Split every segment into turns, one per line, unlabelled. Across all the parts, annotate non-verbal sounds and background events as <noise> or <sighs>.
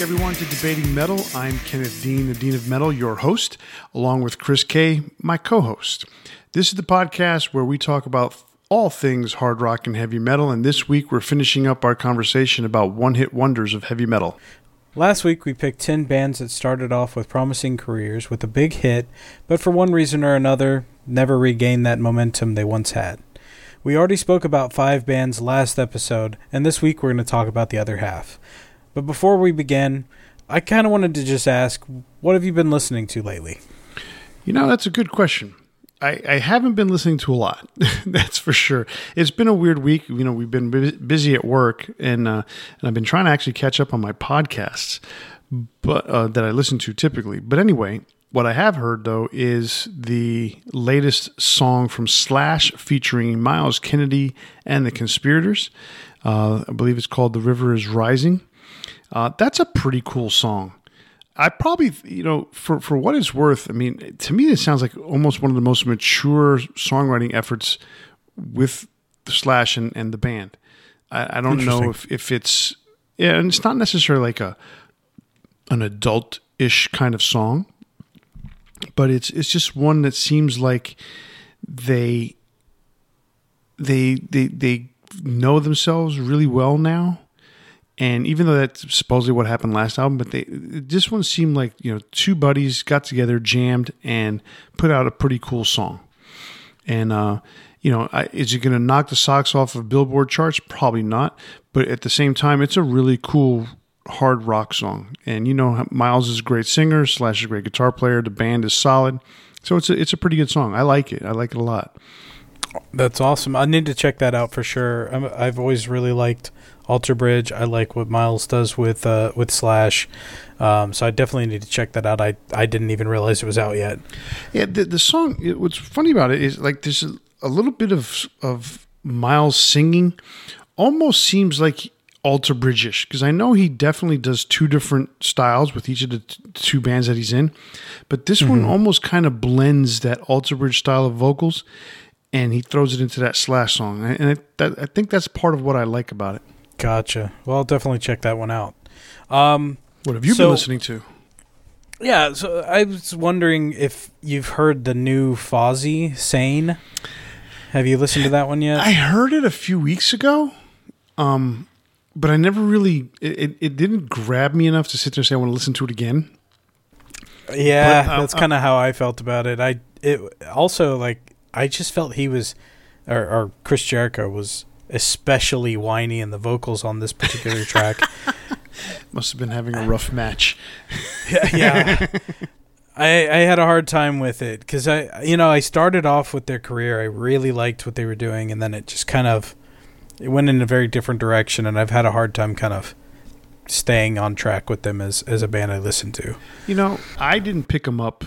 everyone, to Debating Metal. I'm Kenneth Dean, the Dean of Metal, your host, along with Chris Kay, my co host. This is the podcast where we talk about all things hard rock and heavy metal, and this week we're finishing up our conversation about one hit wonders of heavy metal.
Last week we picked 10 bands that started off with promising careers with a big hit, but for one reason or another, never regained that momentum they once had. We already spoke about five bands last episode, and this week we're going to talk about the other half. But before we begin, I kind of wanted to just ask, what have you been listening to lately?
You know, that's a good question. I, I haven't been listening to a lot. <laughs> that's for sure. It's been a weird week. You know, we've been bu- busy at work, and uh, and I've been trying to actually catch up on my podcasts, but uh, that I listen to typically. But anyway, what I have heard though is the latest song from Slash featuring Myles Kennedy and the Conspirators. Uh, I believe it's called "The River Is Rising." Uh, that's a pretty cool song. I probably, you know, for, for what it's worth, I mean, to me, it sounds like almost one of the most mature songwriting efforts with the Slash and, and the band. I, I don't know if, if it's, yeah, and it's not necessarily like a an adult ish kind of song, but it's it's just one that seems like they they they they know themselves really well now and even though that's supposedly what happened last album, but they this one seemed like you know two buddies got together, jammed, and put out a pretty cool song. And uh, you know, I, is it going to knock the socks off of Billboard charts? Probably not. But at the same time, it's a really cool hard rock song. And you know, Myles is a great singer, Slash is a great guitar player. The band is solid, so it's a, it's a pretty good song. I like it. I like it a lot.
That's awesome. I need to check that out for sure. i have always really liked Alter Bridge. I like what Myles does with uh, with Slash. Um, so I definitely need to check that out. I, I didn't even realize it was out yet.
Yeah, the, the song. It, what's funny about it is like there's a, a little bit of of Myles singing. Almost seems like Alter Bridge-ish because I know he definitely does two different styles with each of the t- two bands that he's in, but this mm-hmm. one almost kind of blends that Alter Bridge style of vocals, and he throws it into that Slash song, and I, that, I think that's part of what I like about it.
Gotcha. Well, I'll definitely check that one out. Um,
what have you so, been listening to?
Yeah, so I was wondering if you've heard the new Fozzy Sane. Have you listened to that one yet?
I heard it a few weeks ago, um, but I never really. It, it didn't grab me enough to sit there and say I want to listen to it again.
Yeah, but, uh, that's kind of uh, how I felt about it. I it also like I just felt he was, or, or Chris Jericho was especially whiny in the vocals on this particular track. <laughs>
Must have been having a rough match. <laughs>
yeah, yeah. I I had a hard time with it because I you know I started off with their career. I really liked what they were doing, and then it just kind of it went in a very different direction, and I've had a hard time kind of staying on track with them as as a band I listen to.
You know, I didn't pick them up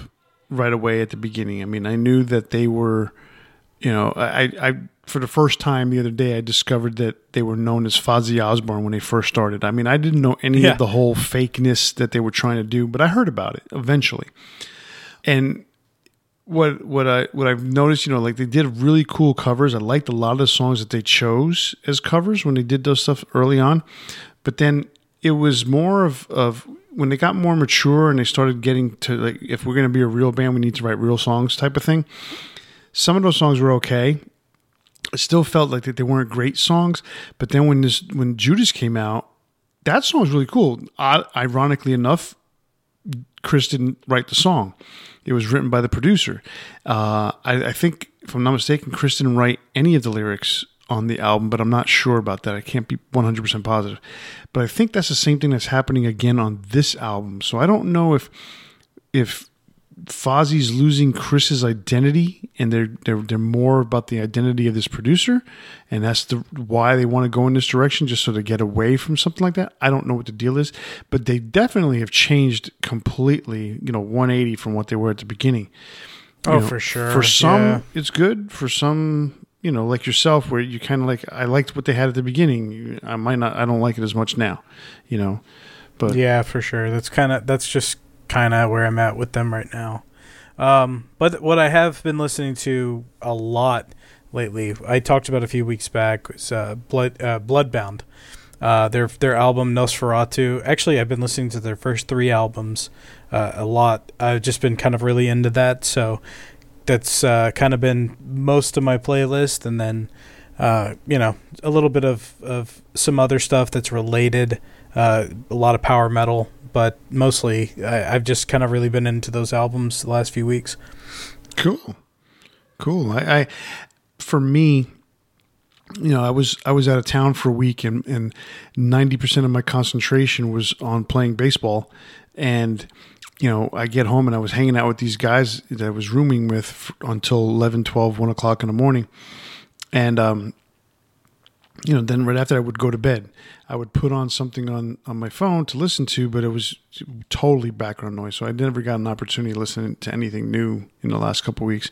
right away at the beginning. I mean, I knew that they were, you know, I I for the first time the other day, I discovered that they were known as Fozzy Osbourne when they first started. I mean, I didn't know any yeah. of the whole fakeness that they were trying to do, but I heard about it eventually. And what what I what I've noticed, you know, like they did really cool covers. I liked a lot of the songs that they chose as covers when they did those stuff early on. But then it was more of of when they got more mature and they started getting to like if we're going to be a real band, we need to write real songs type of thing. Some of those songs were okay, it still felt like that they weren't great songs. But then when this when Judas came out, that song was really cool. I, ironically enough, Chris didn't write the song; it was written by the producer. Uh, I, I, think, if I'm not mistaken, Chris didn't write any of the lyrics on the album, but I'm not sure about that. I can't be 100% positive. But I think that's the same thing that's happening again on this album. So I don't know if if Fozzy's losing Chris's identity, and they're they're they're more about the identity of this producer, and that's the why they want to go in this direction, just so to get away from something like that. I don't know what the deal is, but they definitely have changed completely. You know, 180 from what they were at the beginning.
You oh, know, for sure.
For some, yeah. it's good. For some, you know, like yourself, where you kind of like, I liked what they had at the beginning. I might not, I don't like it as much now. You know, but
yeah, for sure. That's kind of that's just kind of where I'm at with them right now. Um, but what I have been listening to a lot lately, I talked about a few weeks back, was uh, Blood uh, Bloodbound Uh, their their album Nosferatu. Actually, I've been listening to their first three albums uh, a lot. I've just been kind of really into that, so that's uh, kind of been most of my playlist, and then uh, you know a little bit of of some other stuff that's related. Uh, a lot of power metal, but mostly I, I've just kind of really been into those albums the last few weeks.
Cool, cool. I, I for me, you know, I was I was out of town for a week, and and ninety percent of my concentration was on playing baseball, and you know, I get home and I was hanging out with these guys that I was rooming with until 11, 12, 1 o'clock in the morning, and um, you know, then right after I would go to bed, I would put on something on, on my phone to listen to, but it was totally background noise. So I never got an opportunity to listen to anything new in the last couple weeks.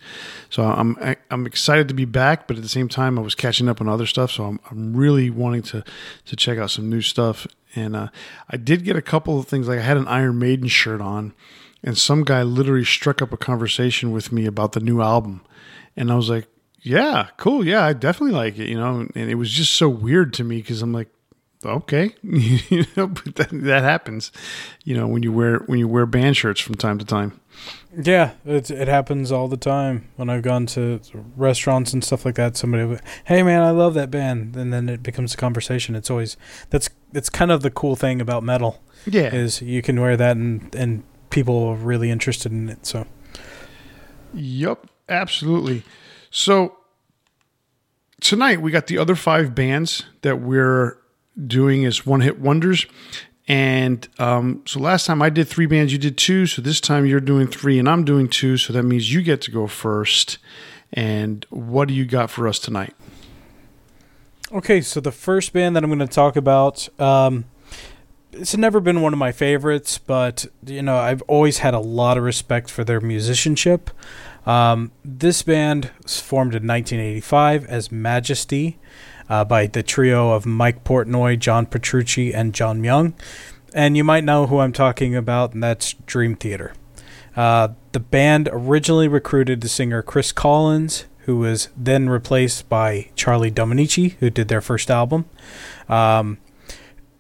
So I'm I'm excited to be back, but at the same time, I was catching up on other stuff. So I'm I'm really wanting to to check out some new stuff. And uh, I did get a couple of things. Like I had an Iron Maiden shirt on, and some guy literally struck up a conversation with me about the new album, and I was like, yeah, cool. Yeah, I definitely like it, you know. And it was just so weird to me because I'm like, okay, <laughs> you know, but that, that happens, you know, when you wear when you wear band shirts from time to time.
Yeah, it it happens all the time when I've gone to restaurants and stuff like that. Somebody, hey man, I love that band, and then it becomes a conversation. It's always that's it's kind of the cool thing about metal.
Yeah,
is you can wear that and and people are really interested in it. So,
yep, absolutely. So tonight we got the other five bands that we're doing as one hit wonders. And um, so last time I did three bands, you did two. So this time you're doing three and I'm doing two. So that means you get to go first. And what do you got for us tonight?
Okay, so the first band that I'm going to talk about, um, it's never been one of my favorites, but you know I've always had a lot of respect for their musicianship. Um, this band was formed in 1985 as Majesty uh, by the trio of Mike Portnoy, John Petrucci, and John Myung. And you might know who I'm talking about, and that's Dream Theater. Uh, the band originally recruited the singer Chris Collins, who was then replaced by Charlie Dominici, who did their first album. Um,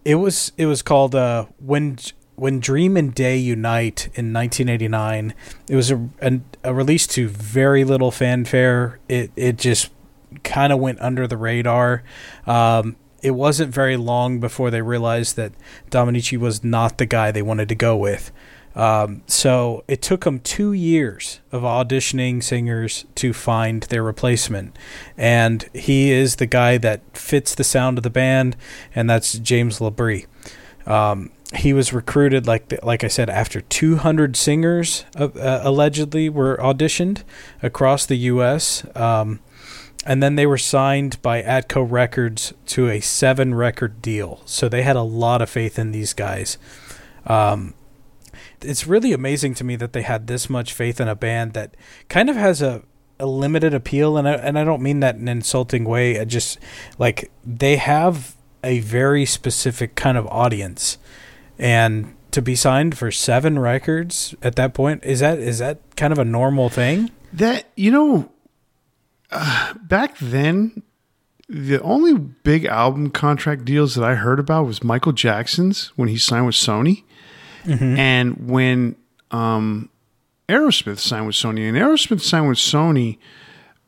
it was it was called uh, when when Dream and Day Unite in 1989. It was a, a, a release to very little fanfare. It it just kind of went under the radar. Um, it wasn't very long before they realized that Dominici was not the guy they wanted to go with. Um, so it took them two years of auditioning singers to find their replacement. And he is the guy that fits the sound of the band, and that's James LaBrie. Um, he was recruited, like like I said, after 200 singers uh, allegedly were auditioned across the U.S. Um, and then they were signed by Atco Records to a seven record deal. So they had a lot of faith in these guys. Um, it's really amazing to me that they had this much faith in a band that kind of has a, a limited appeal. And I, and I don't mean that in an insulting way. I just like they have a very specific kind of audience. And to be signed for seven records at that point, is that is that kind of a normal thing?
That, you know, uh, back then, the only big album contract deals that I heard about was Michael Jackson's when he signed with Sony, mm-hmm. and when um, Aerosmith signed with Sony. And Aerosmith signed with Sony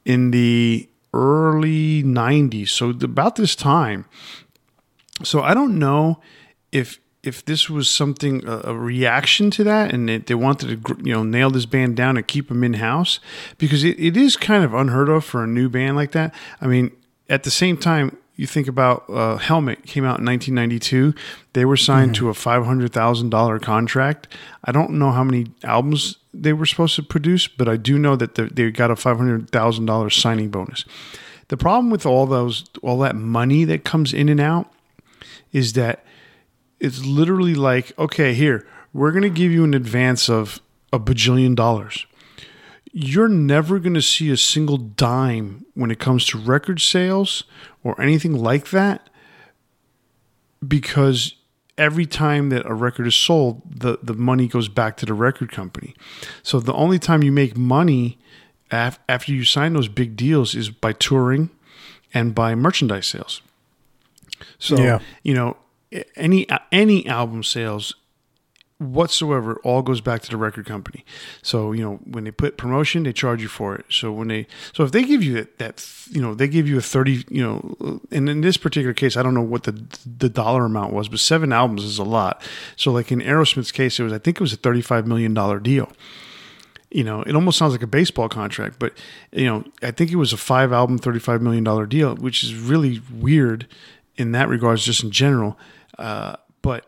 in the early '90s, so about this time. So I don't know if if this was something a, reaction to that and they, they, wanted to you know nail this band down and keep them in house because it, it is kind of unheard of for a new band like that. I mean at the same time you think about uh, helmet came out in 1992 they were signed mm-hmm. to a $500000 contract. I don't know how many albums they were supposed to produce but i do know that the, they got a $500000 signing bonus. The problem with all those all that money that comes in and out is that it's literally like, okay, here, we're going to give you an advance of a bajillion dollars. You're never going to see a single dime when it comes to record sales or anything like that because every time that a record is sold, the, the money goes back to the record company. So the only time you make money af- after you sign those big deals is by touring and by merchandise sales. So
Yeah.
you know, any any album sales whatsoever all goes back to the record company. So you know when they put promotion, they charge you for it. So when they so if they give you that, that you know they give you a thirty you know and in this particular case I don't know what the the dollar amount was, but seven albums is a lot. So like in Aerosmith's case, it was I think it was a thirty five million dollar deal. You know, it almost sounds like a baseball contract, but you know, I think it was a five album, thirty five million dollar deal, which is really weird in that regards, just in general. Uh, but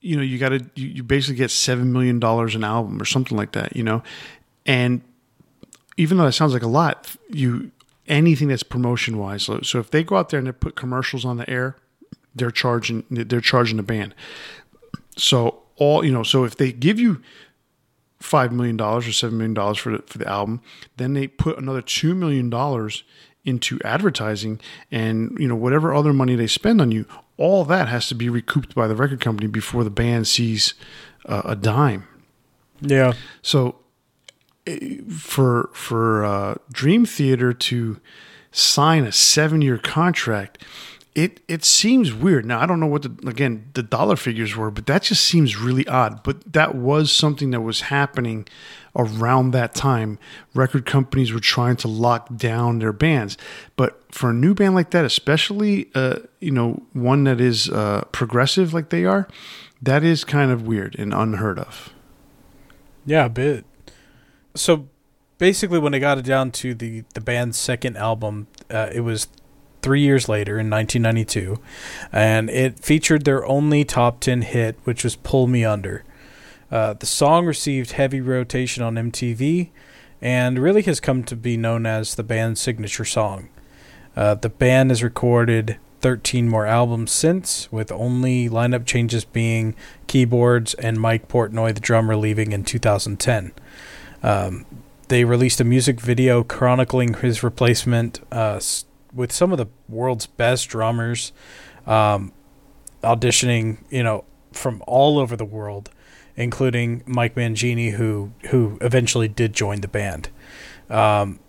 you know, you got to you, you basically get seven million dollars an album or something like that. You know, and even though that sounds like a lot, you anything that's promotion wise. So, so if they go out there and they put commercials on the air, they're charging they're charging the band. So all you know, so if they give you five million dollars or seven million dollars for the for the album, then they put another two million dollars into advertising and you know whatever other money they spend on you, all that has to be recouped by the record company before the band sees uh, a dime.
Yeah.
So eh, for for uh, Dream Theater to sign a seven year contract, it it seems weird. Now I don't know what the again the dollar figures were, but that just seems really odd. But that was something that was happening around that time. Record companies were trying to lock down their bands, but for a new band like that, especially uh, you know one that is uh, progressive like they are, that is kind of weird and unheard of.
Yeah, a bit. So basically, when it got it down to the the band's second album, uh, it was three years later in 1992, and it featured their only top ten hit, which was "Pull Me Under." Uh, the song received heavy rotation on MTV, and really has come to be known as the band's signature song. Uh, the band has recorded 13 more albums since, with only lineup changes being keyboards and Mike Portnoy, the drummer, leaving in 2010. Um, they released a music video chronicling his replacement uh, with some of the world's best drummers, um, auditioning, you know, from all over the world, including Mike Mangini, who who eventually did join the band. Um,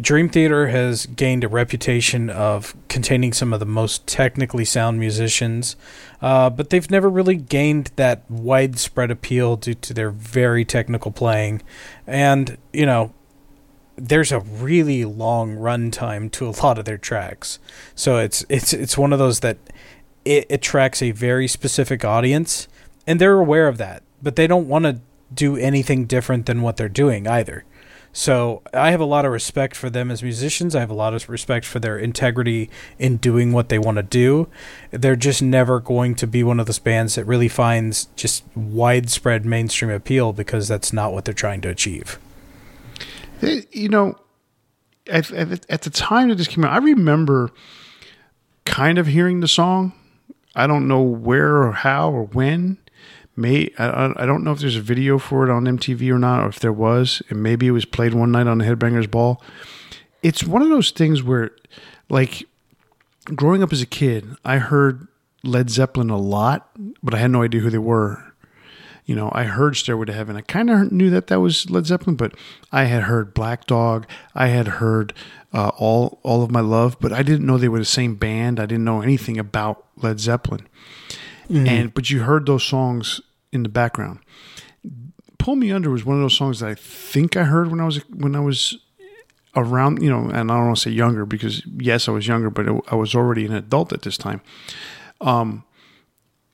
Dream Theater has gained a reputation of containing some of the most technically sound musicians, uh, but they've never really gained that widespread appeal due to their very technical playing. And, you know, there's a really long runtime to a lot of their tracks. So it's it's it's one of those that it attracts a very specific audience, and they're aware of that, but they don't want to do anything different than what they're doing either. So I have a lot of respect for them as musicians. I have a lot of respect for their integrity in doing what they want to do. They're just never going to be one of those bands that really finds just widespread mainstream appeal because that's not what they're trying to achieve.
You know, at, at, at the time that this came out, I remember kind of hearing the song. I don't know where or how or when. May I- I don't know if there's a video for it on MTV or not, or if there was, and maybe it was played one night on the Headbangers Ball. It's one of those things where, like, growing up as a kid, I heard Led Zeppelin a lot, but I had no idea who they were you know, I heard Stairway to Heaven. I kind of knew that that was Led Zeppelin, but I had heard Black Dog. I had heard uh, all all of my love, but I didn't know they were the same band. I didn't know anything about Led Zeppelin. And but you heard those songs in the background. Pull Me Under was one of those songs that I think I heard when I was when I was around, you know, and I don't want to say younger because yes, I was younger, but I was already an adult at this time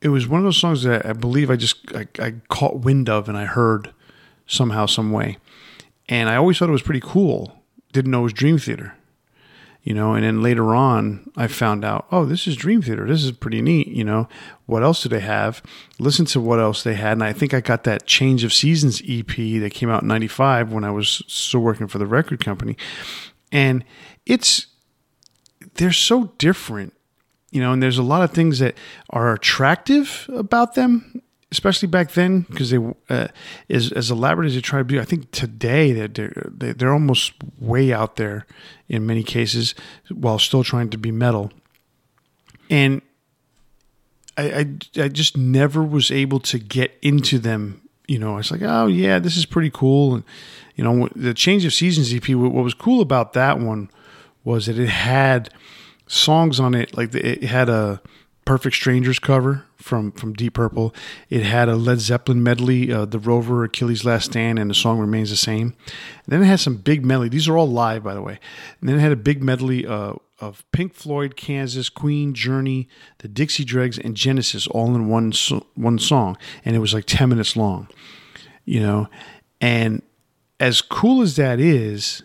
it was one of those songs that I believe I just I, I caught wind of and I heard somehow, some way, and I always thought it was pretty cool. Didn't know it was Dream Theater, you know. And then later on, I found out, oh, this is Dream Theater. This is pretty neat, you know. What else do they have? Listen to what else they had, and I think I got that Change of Seasons EP that came out in '95 when I was still working for the record company, and it's they're so different you know and there's a lot of things that are attractive about them especially back then because they uh, as, as elaborate as they try to be i think today they're, they're they- they're almost way out there in many cases while still trying to be metal. And I, I i just never was able to get into them you know it's like oh yeah this is pretty cool. And you know the change of seasons ep what was cool about that one was that it had songs on it. Like it had a Perfect Strangers cover from from Deep Purple. It had a Led Zeppelin medley, uh, The Rover, Achilles' Last Stand, and the song remains the same. And then it had some big medley. These are all live, by the way. And then it had a big medley uh, of Pink Floyd, Kansas, Queen, Journey, the Dixie Dregs, and Genesis all in one so- one song, and it was like ten minutes long. You know, and as cool as that is,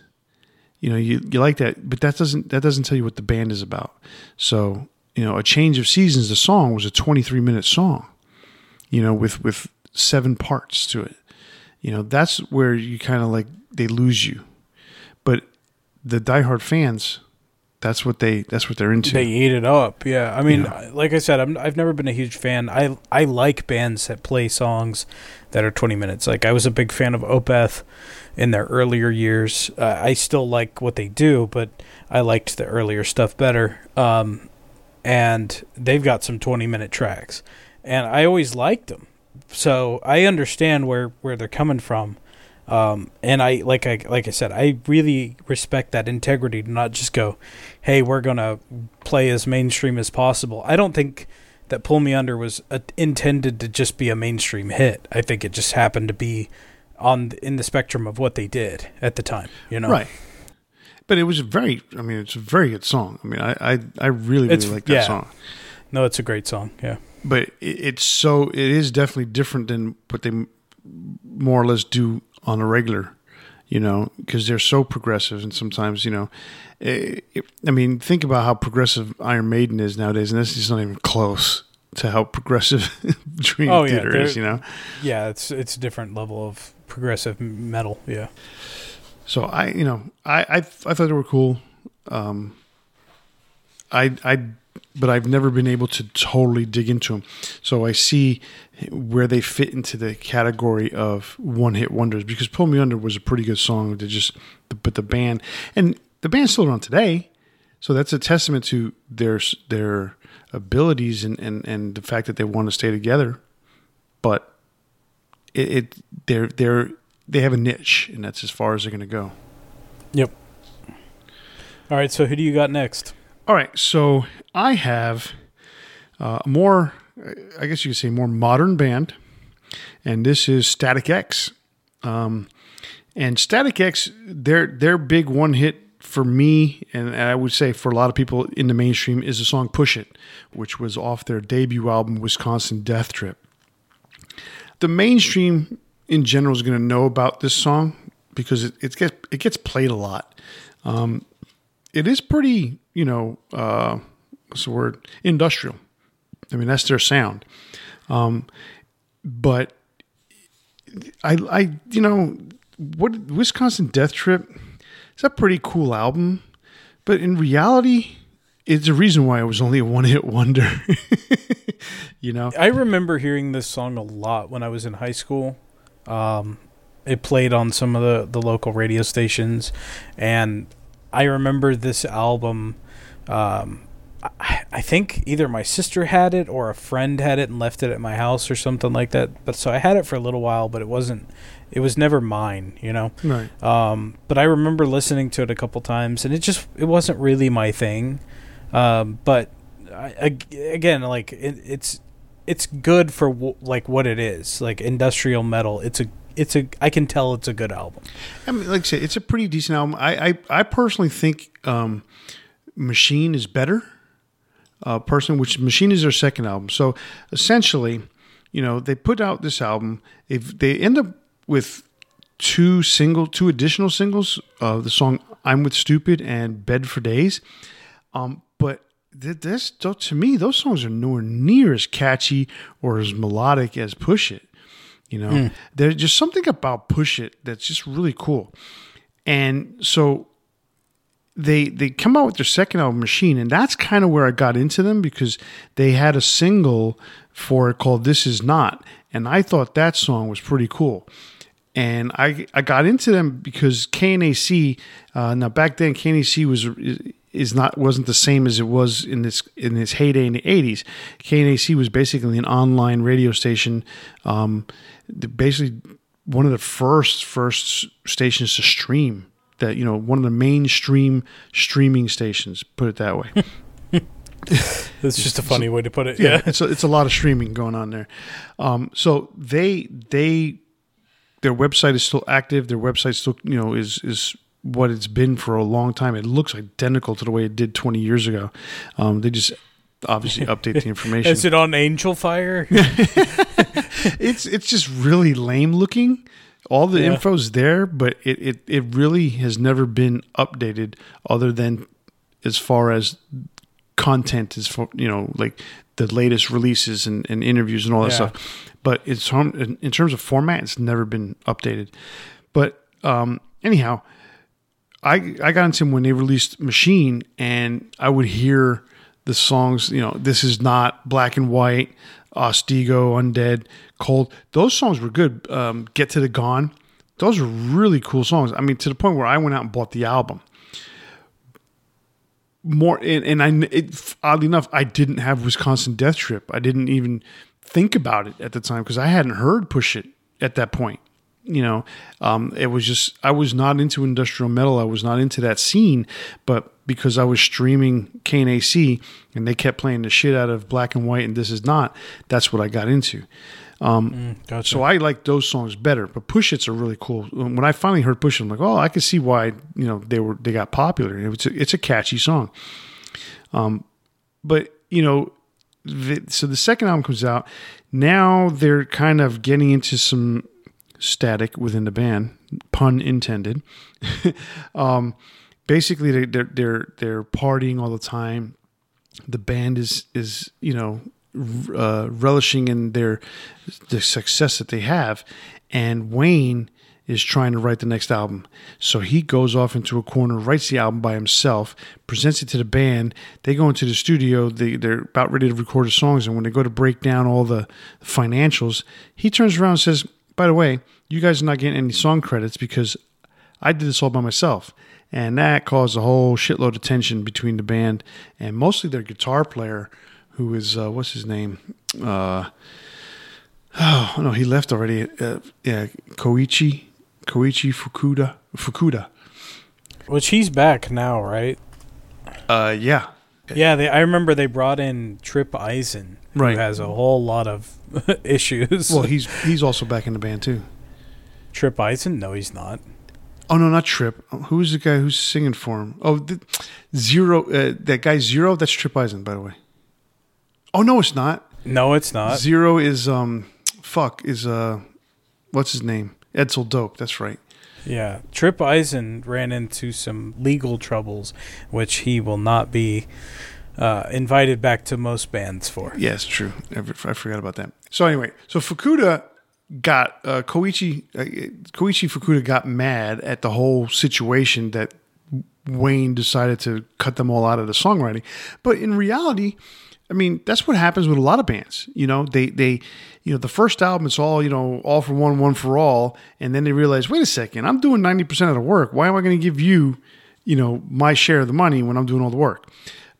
you know, you, you like that, but that doesn't that doesn't tell you what the band is about. So you know, a change of seasons. The song was a 23 minute song, you know, with with seven parts to it. You know, that's where you kind of like they lose you. But the diehard fans, that's what they that's what they're into.
They eat it up. Yeah. I mean,
Yeah.
like I said, I'm, I've never been a huge fan. I I like bands that play songs that are 20 minutes. Like I was a big fan of Opeth in their earlier years. Uh, I still like what they do, but I liked the earlier stuff better. Um, and they've got some 20 minute tracks, and I always liked them. So I understand where where they're coming from. Um, and I like I like I said, I really respect that integrity to not just go, "Hey, we're gonna play as mainstream as possible." I don't think that "Pull Me Under" was uh, intended to just be a mainstream hit. I think it just happened to be on the, in the spectrum of what they did at the time. You know,
Right. But it was a very I mean, it's a very good song. I mean, I I, I really, really like that
yeah.
song.
No, it's a great song. Yeah,
but it, it's so it is definitely different than what they more or less do on a regular you know because they're so progressive and sometimes you know it, it- i mean think about how progressive iron maiden is nowadays and this is not even close to how progressive <laughs> dream
Oh, yeah,
theater is you know
yeah. It's it's a different level of progressive metal. Yeah.
so i you know i i, I thought they were cool um i i but i've never been able to totally dig into them so i see where they fit into the category of one hit wonders because pull me under was a pretty good song to just but the band and the band's still around today so that's a testament to their their abilities and and and the fact that they want to stay together but it, it they're they're they have a niche and that's as far as they're going to go
Yep. All right. So who do you got next?
All right, so I have uh, a more, I guess you could say, more modern band, and this is Static X. Um, and Static X, their their big one hit for me, and I would say for a lot of people in the mainstream, is the song "Push It," which was off their debut album "Wisconsin Death Trip." The mainstream in general is going to know about this song because it, it gets it gets played a lot it is pretty, you know, uh, what's the word? Industrial. I mean, that's their sound. Um, but I, I, you know, what Wisconsin Death Trip is a pretty cool album, but in reality, it's a reason why it was only a one hit wonder. <laughs> you know,
I remember hearing this song a lot when I was in high school. Um, it played on some of the, the local radio stations, and I remember this album. Um, I, I think either my sister had it or a friend had it and left it at my house or something like that. But so I had it for a little while, but it wasn't. It was never mine, you know.
right?
Um, but I remember listening to it a couple times, and it just it wasn't really my thing. Um, but I, again, like it, it's it's good for w- like what it is, like industrial metal. It's a it's a I can tell it's a good album.
I mean, like I said, it's a pretty decent album. I, I, I personally think um, Machine is better. Uh, person, which Machine is their second album. So essentially, you know, they put out this album. If they end up with two single, two additional singles, uh, the song "I'm with Stupid" and "Bed for Days." Um, this, to me, those songs are nowhere near as catchy or as melodic as "Push It." You know, there's just something about "Push It" that's just really cool. And so they they come out with their second album machine and that's kind of where i got into them because they had a single for it called this is not and i thought that song was pretty cool and i i got into them because knac uh, now back then knac was is not wasn't the same as it was in this in its heyday in the 80s knac was basically an online radio station um, basically one of the first first stations to stream that you know one of the mainstream streaming stations put it that way <laughs>
That's just a funny way to put it.
yeah,
Yeah.
it's a, it's a lot of streaming going on there. Um, so they they their website is still active. Their website still you know is is what it's been for a long time. It looks identical to the way it did 20 years ago. Um, they just obviously <laughs> update the information.
Is it on Angel Fire? <laughs>
it's it's just really lame looking. All the
Yeah.
info's there, but it, it, it really has never been updated other than as far as content is for you know like the latest releases and, and interviews and all that
Yeah.
stuff. But it's in in terms of format, it's never been updated. But um, anyhow, I I got into them when they released Machine, and I would hear the songs. You know, this is not black and white, Otsego, Undead, Cold. Those songs were good. Um, Get to the Gone. Those are really cool songs. I mean, to the point where I went out and bought the album. More and, and I it, oddly enough, I didn't have Wisconsin Death Trip. I didn't even think about it at the time because I hadn't heard Push It at that point you know um, it was just i was not into industrial metal. I was not into that scene but because i was streaming knac and they kept playing the shit out of black and white and this is not that's what i got into.
Gotcha.
so i like those songs better but push it's are really cool when i finally heard push it i'm like oh i can see why you know they were they got popular. It's a, it's a catchy song. Um, but you know the, so the second album comes out. Now they're kind of getting into some static within the band pun intended. <laughs> Um basically they- they're they're they're partying all the time. The band is is you know uh, relishing in their the success that they have. And wayne is trying to write the next album. So he goes off into a corner writes the album by himself presents it to the band. They go into the studio. They, they're about ready to record the songs. And when they go to break down all the financials he turns around and says by the way you guys are not getting any song credits because I did this all by myself. And that caused a whole shitload of tension between the band and mostly their guitar player, who is, uh, what's his name? Uh, oh, no, he left already. Uh, yeah, Koichi, Koichi Fukuda. Fukuda.
Which he's back now, right?
Uh, yeah.
Yeah, they, I remember they brought in Tripp Eisen, who
Right.
has a whole lot of <laughs> issues.
Well, he's he's also back in the band too.
Tripp Eisen? No, he's not.
Oh no, not Tripp. Who's the guy who's singing for him? Oh, the, Zero. Uh, that guy Zero. That's Tripp Eisen, by the way. Oh no, it's not.
No, it's not.
Zero is um, fuck is uh, what's his name? Edsel Dope. That's right.
Yeah, Tripp Eisen ran into some legal troubles, which he will not be uh, invited back to most bands for.
Yes, true. I, I forgot about that. So anyway, so Fukuda got uh, Koichi uh, Koichi Fukuda got mad at the whole situation that Wayne decided to cut them all out of the songwriting. But in reality, I mean, that's what happens with a lot of bands. You know, they they you know, the first album it's all, you know, all for one, one for all, and then they realize, wait a second, I'm doing 90% of the work. Why am I going to give you, you know, my share of the money when I'm doing all the work?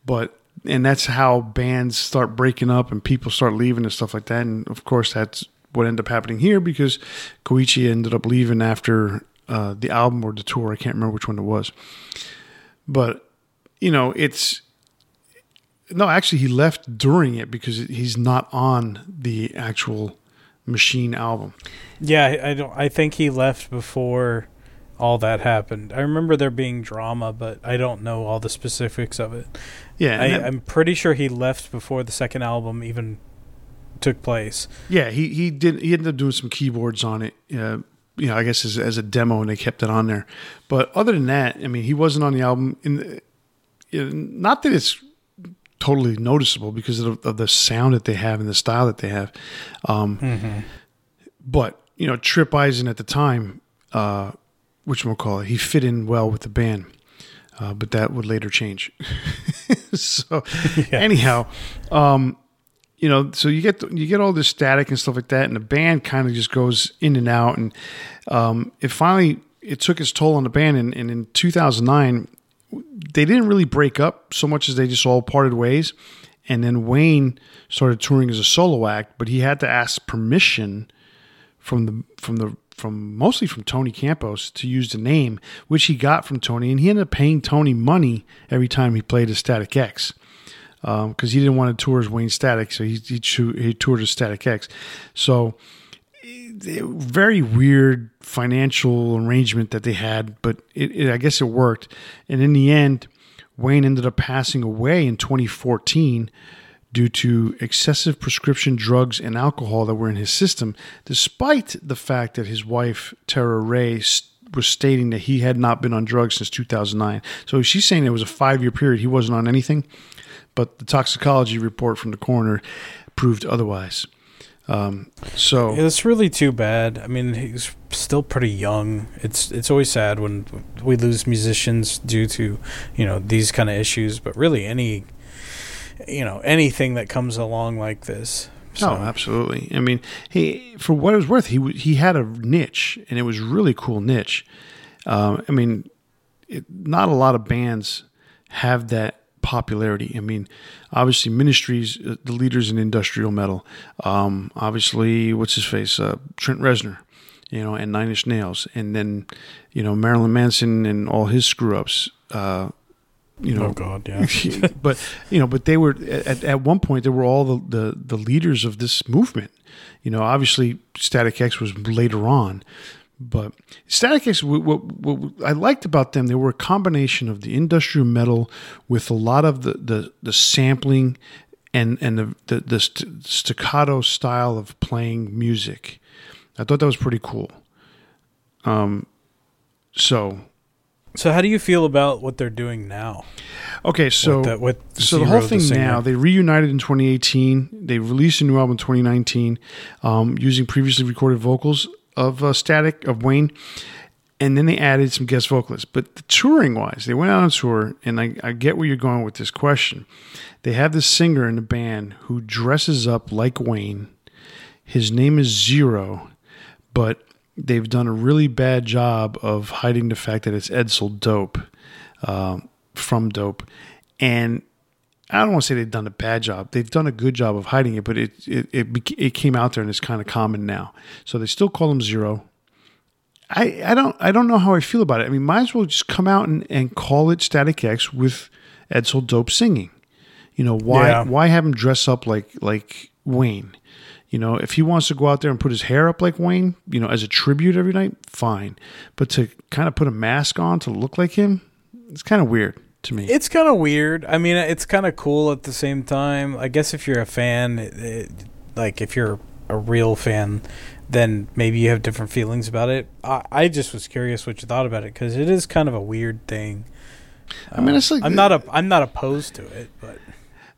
But and that's how bands start breaking up and people start leaving and stuff like that. And of course, that's what ended up happening here because Koichi ended up leaving after uh, the album or the tour. I can't remember which one it was. But you know, it's no. Actually, he left during it because he's not on the actual Machine album.
Yeah, I don't. I think he left before all that happened. I remember there being drama, but I don't know all the specifics of it.
Yeah,
I, I'm pretty sure he left before the second album even took place.
Yeah, he he did. He ended up doing some keyboards on it. Uh, you know, I guess as, as a demo, and they kept it on there. But other than that, I mean, he wasn't on the album. In the, you not that it's totally noticeable because of, the- of the sound that they have and the style that they have. Um, But you know, Tripp Eisen at the time, uh, which we'll call it, he fit in well with the band. Uh, but that would later change. <laughs> so, <laughs> anyhow, um, you know, so you get you get all this static and stuff like that, and the band kind of just goes in and out, and um, it finally it took its toll on the band. And, and in 2009, they didn't really break up so much as they just all parted ways. And then Wayne started touring as a solo act, but he had to ask permission from the from the from mostly from Tony Campos to use the name, which he got from Tony, and he ended up paying Tony money every time he played a Static X. because um, he didn't want to tour as Wayne Static, so he he, he toured as Static X. So very weird financial arrangement that they had, but it, it, I guess it worked. And in the end, Wayne ended up passing away in 2014 due to excessive prescription drugs and alcohol that were in his system, despite the fact that his wife, Tera Wray, was stating that he had not been on drugs since 2009. So she's saying it was a five year period he wasn't on anything, but the toxicology report from the coroner proved otherwise. Um, so
it's really too bad. I mean, he's still pretty young. It's it's always sad when we lose musicians due to you know these kind of issues. But really, any you know anything that comes along like this.
So. Oh, absolutely. I mean, he for what it was worth, he he had a niche, and it was really cool niche. Um, I mean, it, not a lot of bands have that popularity. I mean, obviously, Ministry's, uh, the leaders in industrial metal. Um, obviously, what's his face? Uh, Trent Reznor, you know, and Nine Inch Nails, and then you know Marilyn Manson and all his screw ups. Uh, you know,
oh God, yeah. <laughs>
but you know, but they were at, at one point they were all the, the the leaders of this movement. You know, obviously, Static X was later on, but Static X, what, what, what, I liked about them, they were a combination of the industrial metal with a lot of the, the, the sampling and, and the, the, the staccato style of playing music. I thought that was pretty cool. Um, so.
So how do you feel about what they're doing now?
Okay, so with the, with so the whole thing the now they reunited in 2018. They released a new album in 2019 um, using previously recorded vocals of uh, Static of Wayne, and then they added some guest vocalists. But the touring wise, they went out on tour, and I, I get where you're going with this question. They have this singer in the band who dresses up like Wayne. His name is Zero, but they've done a really bad job of hiding the fact that it's Edsel Dope uh, from Dope, and I don't want to say they've done a bad job. They've done a good job of hiding it, but it it it, it came out there and it's kind of common now. So they still call them zero. I, I don't I don't know how I feel about it. I mean, might as well just come out and, and call it Static X with Edsel Dope singing. You know why yeah. why have him dress up like like Wayne? You know, if he wants to go out there and put his hair up like Wayne, you know, as a tribute every night, fine. But to kind of put a mask on to look like him, it's kind of weird to me.
It's kind of weird. I mean, it's kind of cool at the same time. I guess if you're a fan, it, it, like if you're a real fan, then maybe you have different feelings about it. I, I just was curious what you thought about it because it is kind of a weird thing. I mean, um, it's like I'm not a I'm not opposed to it, but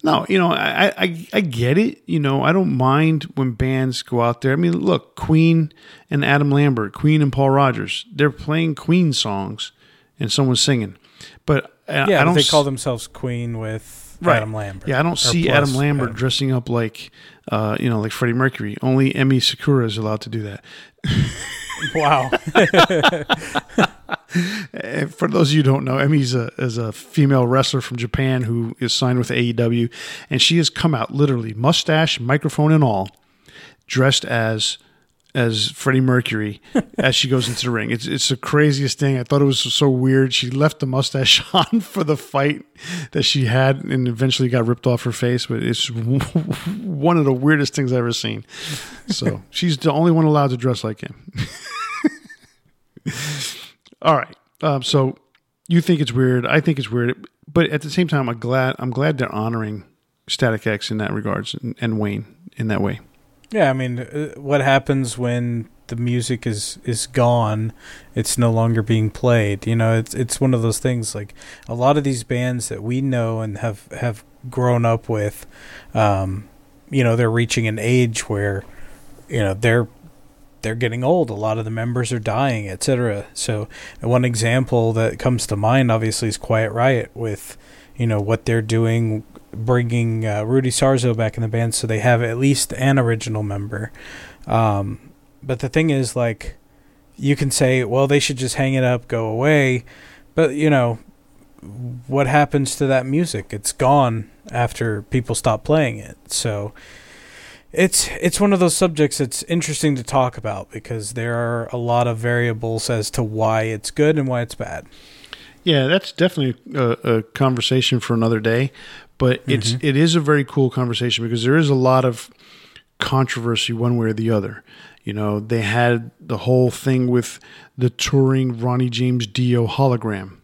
no, you know, I, I I get it. You know, I don't mind when bands go out there. I mean, look, Queen and Adam Lambert, Queen and Paul Rodgers, they're playing Queen songs, and someone's singing. But
yeah, I don't they call themselves Queen with right. Adam Lambert.
Yeah, I don't see Adam Lambert Adam. dressing up like, uh, you know, like Freddie Mercury. Only Emi Sakura is allowed to do that. <laughs>
wow. <laughs>
For those of you who don't know, Emi's a, is a female wrestler from Japan who is signed with AEW, and she has come out literally mustache, microphone, and all, dressed as as Freddie Mercury <laughs> as she goes into the ring. It's it's the craziest thing. I thought it was so weird. She left the mustache <laughs> on for the fight that she had, and eventually got ripped off her face. But it's <laughs> one of the weirdest things I've ever seen. So she's the only one allowed to dress like him. All right. Um, so you think it's weird. I think it's weird, but at the same time, I'm glad. I'm glad they're honoring Static X in that regards and, and Wayne in that way.
Yeah, I mean, uh, what happens when the music is is gone? It's no longer being played. You know, it's it's one of those things. Like a lot of these bands that we know and have have grown up with, um, you know, they're reaching an age where, you know, they're they're getting old. A lot of the members are dying, etc. So one example that comes to mind, obviously, is Quiet Riot with, you know, what they're doing bringing uh, Rudy Sarzo back in the band, so they have at least an original member. Um, but the thing is, like, you can say, well, they should just hang it up, go away, but you know, what happens to that music? It's gone after people stop playing it. So it's it's one of those subjects that's interesting to talk about because there are a lot of variables as to why it's good and why it's bad.
Yeah, that's definitely a, a conversation for another day. But it's
Mm-hmm.
it is a very cool conversation because there is a lot of controversy one way or the other. You know, they had the whole thing with the touring Ronnie James Dio hologram.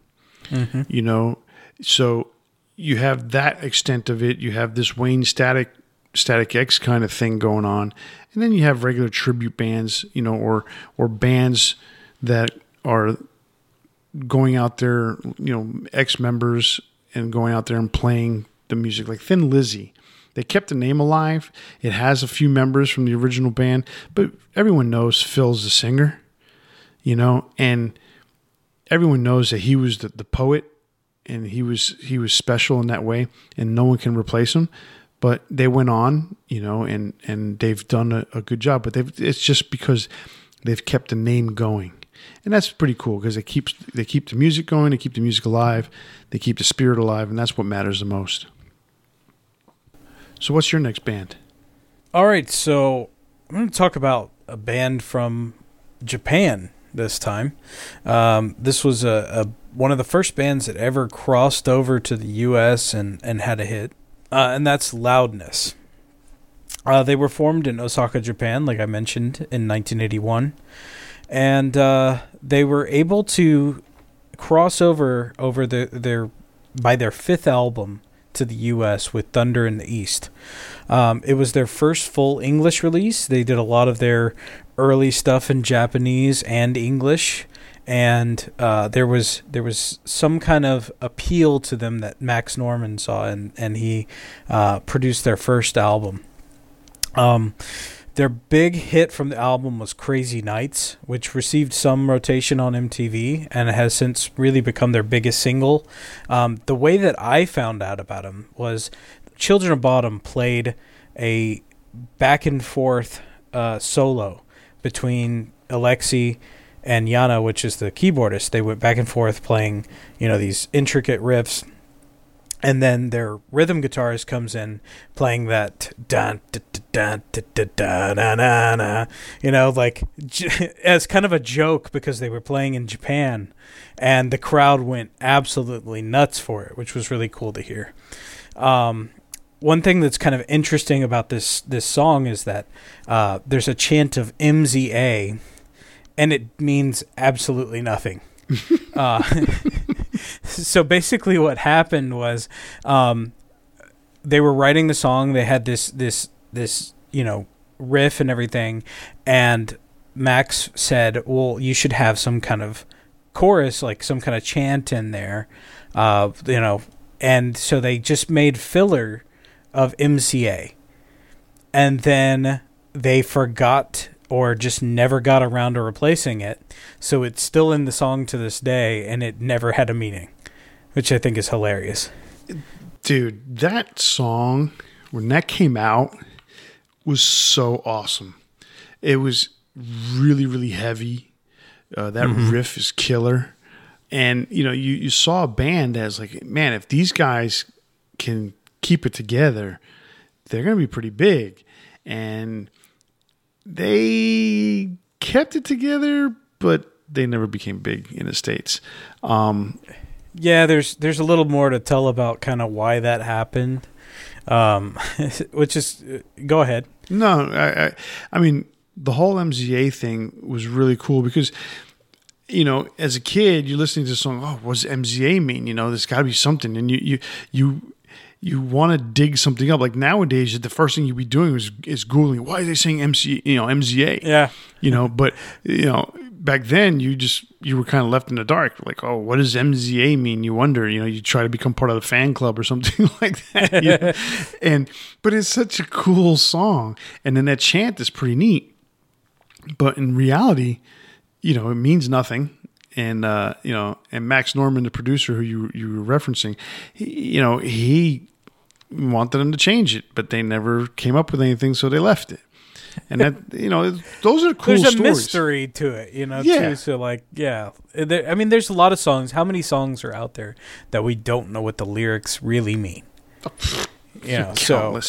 Mm-hmm.
You know, so you have that extent of it. You have this Wayne Static Static-X kind of thing going on, and then you have regular tribute bands. You know, or or bands that are going out there. You know, ex members and going out there and playing the music like Thin Lizzy. They kept the name alive. It has a few members from the original band, but everyone knows Phil's the singer, you know, and everyone knows that he was the, the poet and he was he was special in that way and no one can replace him. But they went on, you know, and and they've done a, a good job. But they've it's just because they've kept the name going. And that's pretty cool because they keep they keep the music going, they keep the music alive, they keep the spirit alive, and that's what matters the most. So, what's your next band?
All right, so I'm going to talk about a band from Japan this time. Um, this was a, a one of the first bands that ever crossed over to the U.S. and and had a hit, uh, and that's Loudness. Uh, they were formed in Osaka, Japan, like I mentioned, in 1981, and uh, they were able to cross over over the, their by their fifth album to the U.S. with Thunder in the East. Um, it was their first full English release. They did a lot of their early stuff in Japanese and English, and uh, there was there was some kind of appeal to them that Max Norman saw, and and he uh, produced their first album. Um, their big hit from the album was Crazy Nights, which received some rotation on MTV and has since really become their biggest single. Um, the way that I found out about them was Children of Bodom played a back and forth uh, solo between Alexi and Janne, which is the keyboardist. They went back and forth playing, you know, these intricate riffs and then their rhythm guitarist comes in playing that dun, dun, dun, you know like j- as kind of a joke because they were playing in Japan and the crowd went absolutely nuts for it which was really cool to hear um, one thing that's kind of interesting about this this song is that uh, there's a chant of MZA and it means absolutely nothing uh, so basically what happened was um, they were writing the song. They had this this this you know riff and everything. And max said well you should have some kind of chorus like some kind of chant in there uh, you know. And so they just made filler of MZA and then they forgot or just never got around to replacing it so it's still in the song to this day and it never had a meaning which I think is hilarious.
Dude, that song, when that came out, was so awesome. It was really, really heavy. Uh, that riff is killer. And, you know, you, you saw a band as like, man, if these guys can keep it together, they're going to be pretty big. And they kept it together, but they never became big in the States. Um,
Yeah, there's there's a little more to tell about kind of why that happened. Um, <laughs> which is go ahead.
No, I, I, I mean the whole MZA thing was really cool because, you know, as a kid, you're listening to the song. Oh, what does MZA mean? You know, there's got to be something, and you you you you want to dig something up. Like nowadays, the first thing you'd be doing is is googling. Why are they saying MC? You know, MZA.
Yeah.
You know, but you know, back then you just you were kind of left in the dark. Like, oh, what does MZA mean? You wonder. You know, you try to become part of the fan club or something <laughs> like that. you know? <laughs> and but it's such a cool song, and then that chant is pretty neat. But in reality, you know, it means nothing. And uh, you know, and Max Norman, the producer who you you were referencing, he, you know, he wanted them to change it, but they never came up with anything, so they left it. And that <laughs> you know, those are cool
There's a
stories.
mystery to it, you know.
Yeah.
Too, so like, yeah. There, I mean, there's a lot of songs. How many songs are out there that we don't know what the lyrics really mean? <laughs> You know, so.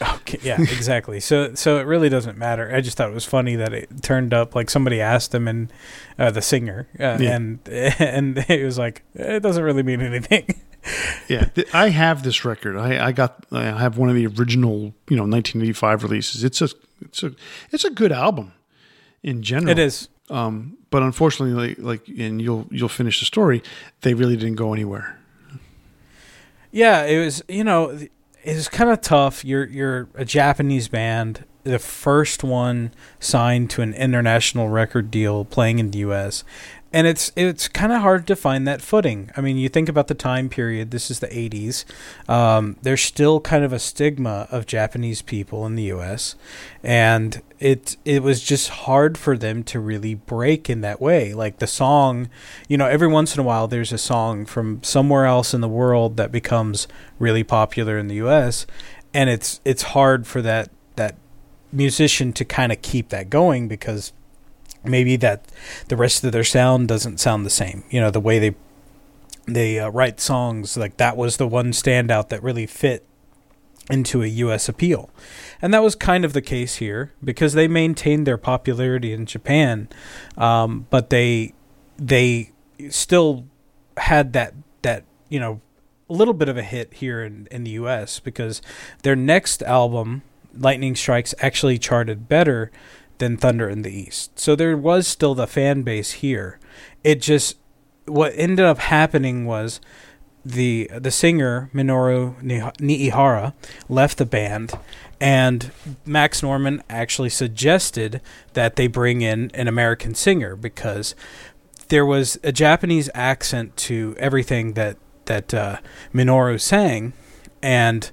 Okay, yeah, exactly. so so it really doesn't matter. I just thought it was funny that it turned up like somebody asked him and uh, the singer uh,
Yeah.
and <laughs> and it was like it doesn't really mean anything. <laughs>
Yeah, th- I have this record. I, I got. I have one of the original, you know, 1985 releases. It's a, it's a, it's a good album in general.
it is.
Um, but unfortunately, like, like, and you'll you'll finish the story. They really didn't go anywhere.
Yeah, it was. You know, it was kind of tough. You're you're a Japanese band, the first one signed to an international record deal, playing in the U.S. And it's it's kind of hard to find that footing. I mean, you think about the time period. This is the '80s. Um, there's still kind of a stigma of Japanese people in the U.S. and it it was just hard for them to really break in that way. Like the song, you know, every once in a while there's a song from somewhere else in the world that becomes really popular in the U.S. and it's it's hard for that that musician to kind of keep that going because maybe that the rest of their sound doesn't sound the same. You know, the way they they uh, write songs like that was the one standout that really fit into a US appeal. And that was kind of the case here because they maintained their popularity in Japan, um, but they they still had that that you know a little bit of a hit here in, in the US because their next album, Lightning Strikes, actually charted better than Thunder in the East. So there was still the fan base here. It just what ended up happening was the the singer Minoru Niihara left the band and Max Norman actually suggested that they bring in an American singer because there was a Japanese accent to everything that that uh, Minoru sang and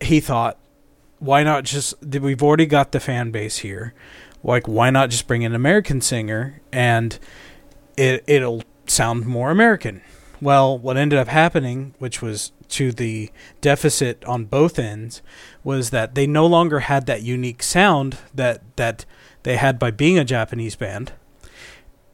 he thought why not just we've already got the fan base here like why not just bring in an American singer and it it'll sound more American. Well, what ended up happening, which was to the deficit on both ends, was that they no longer had that unique sound that that they had by being a Japanese band.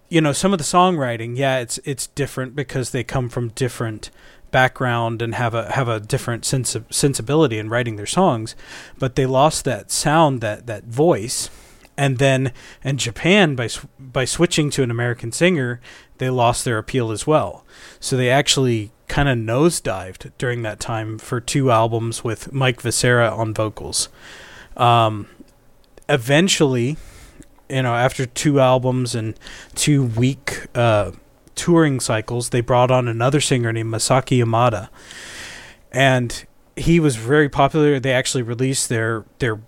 You know, some of the songwriting, yeah, it's it's different because they come from different background and have a have a different sense of sensibility in writing their songs, but they lost that sound, that that voice, and then in Japan by by switching to an American singer, they lost their appeal as well. So they actually kind of nosedived during that time for two albums with Mike Vescera on vocals. Um, eventually, you know, after two albums and two week uh, touring cycles, they brought on another singer named Masaki Yamada, and he was very popular. They actually released their their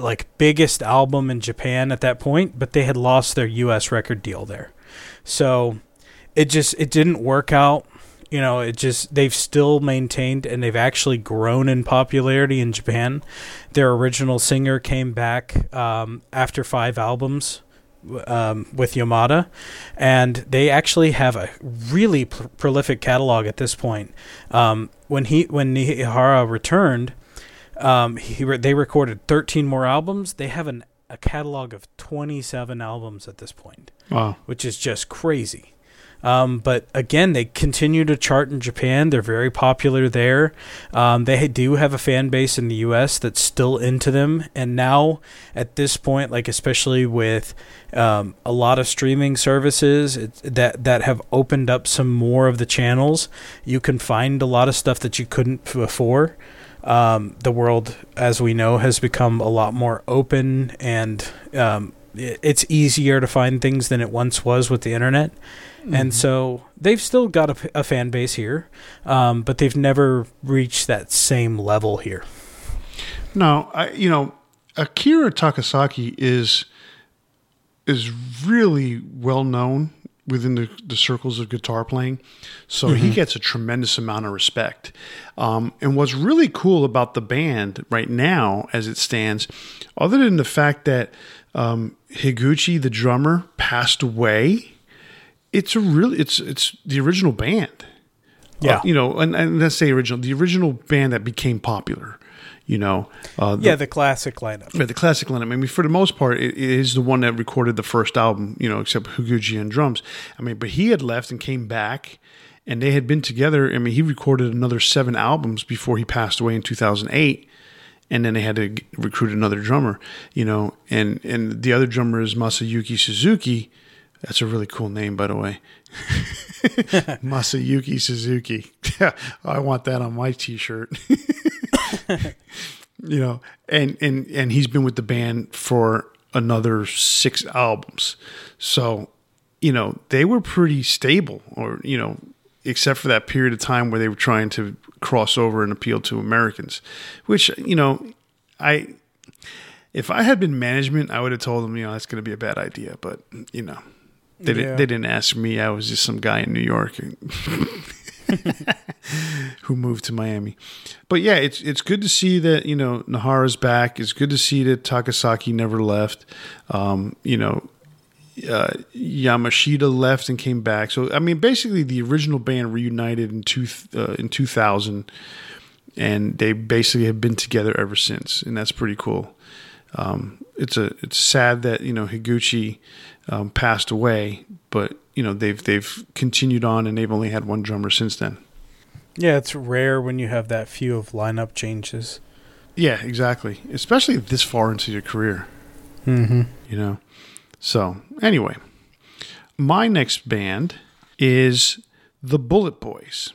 like biggest album in Japan at that point, but they had lost their US record deal there. So it just it didn't work out. You know, it just they've still maintained and they've actually grown in popularity in Japan. Their original singer came back um, after five albums um, with Yamada, and they actually have a really pr- prolific catalog at this point. Um, when he when Niihara returned, um, he re- they recorded 13 more albums. They have an, a catalog of 27 albums at this point,
Wow.
which is just crazy. Um, but again, they continue to chart in Japan. They're very popular there. Um, they do have a fan base in the U.S. that's still into them. And now, at this point, like especially with um, a lot of streaming services that that have opened up some more of the channels, you can find a lot of stuff that you couldn't before um, the world, as we know, has become a lot more open and um, it's easier to find things than it once was with the internet. And so they've still got a fan base here, um, but they've never reached that same level here.
No, I you know, Akira Takasaki is is really well known within the, the circles of guitar playing. So he gets a tremendous amount of respect. Um, and what's really cool about the band right now, as it stands, other than the fact that um, Higuchi, the drummer, passed away, it's a really it's it's the original band.
Yeah.
Uh, you know, and, and let's say original, the original band that became popular. You know, uh, the,
Yeah, the classic lineup.
yeah, the classic lineup. I mean, for the most part, it, it is the one that recorded the first album. You know, except Higuchi and drums. I mean, but he had left and came back, and they had been together. I mean, he recorded another seven albums before he passed away in two thousand eight. and then they had to recruit another drummer, you know, and and the other drummer is Masayuki Suzuki. That's a really cool name, by the way. <laughs> <laughs> Masayuki Suzuki. <laughs> I want that on my t-shirt. <laughs> you know, and and and he's been with the band for another 6 albums. So, you know, they were pretty stable or, you know, except for that period of time where they were trying to cross over and appeal to Americans, which, you know, I if I had been management, I would have told them, you know, that's going to be a bad idea, but, you know, they, yeah. didn't, they didn't ask me. I was just some guy in New York <laughs> who moved to Miami. But yeah, it's it's good to see that you know Niihara's back. It's good to see that Takasaki never left. Um, you know, uh, Yamashita left and came back. So I mean, basically, the original band reunited in two uh, in two thousand, and they basically have been together ever since, and that's pretty cool. Um, it's a it's sad that you know Higuchi um, passed away, but you know they've they've continued on and they've only had one drummer since then.
Yeah, it's rare when you have that few of lineup changes.
Yeah, exactly. Especially this far into your career.
Mm-hmm.
You know. So anyway, my next band is the Bullet Boys,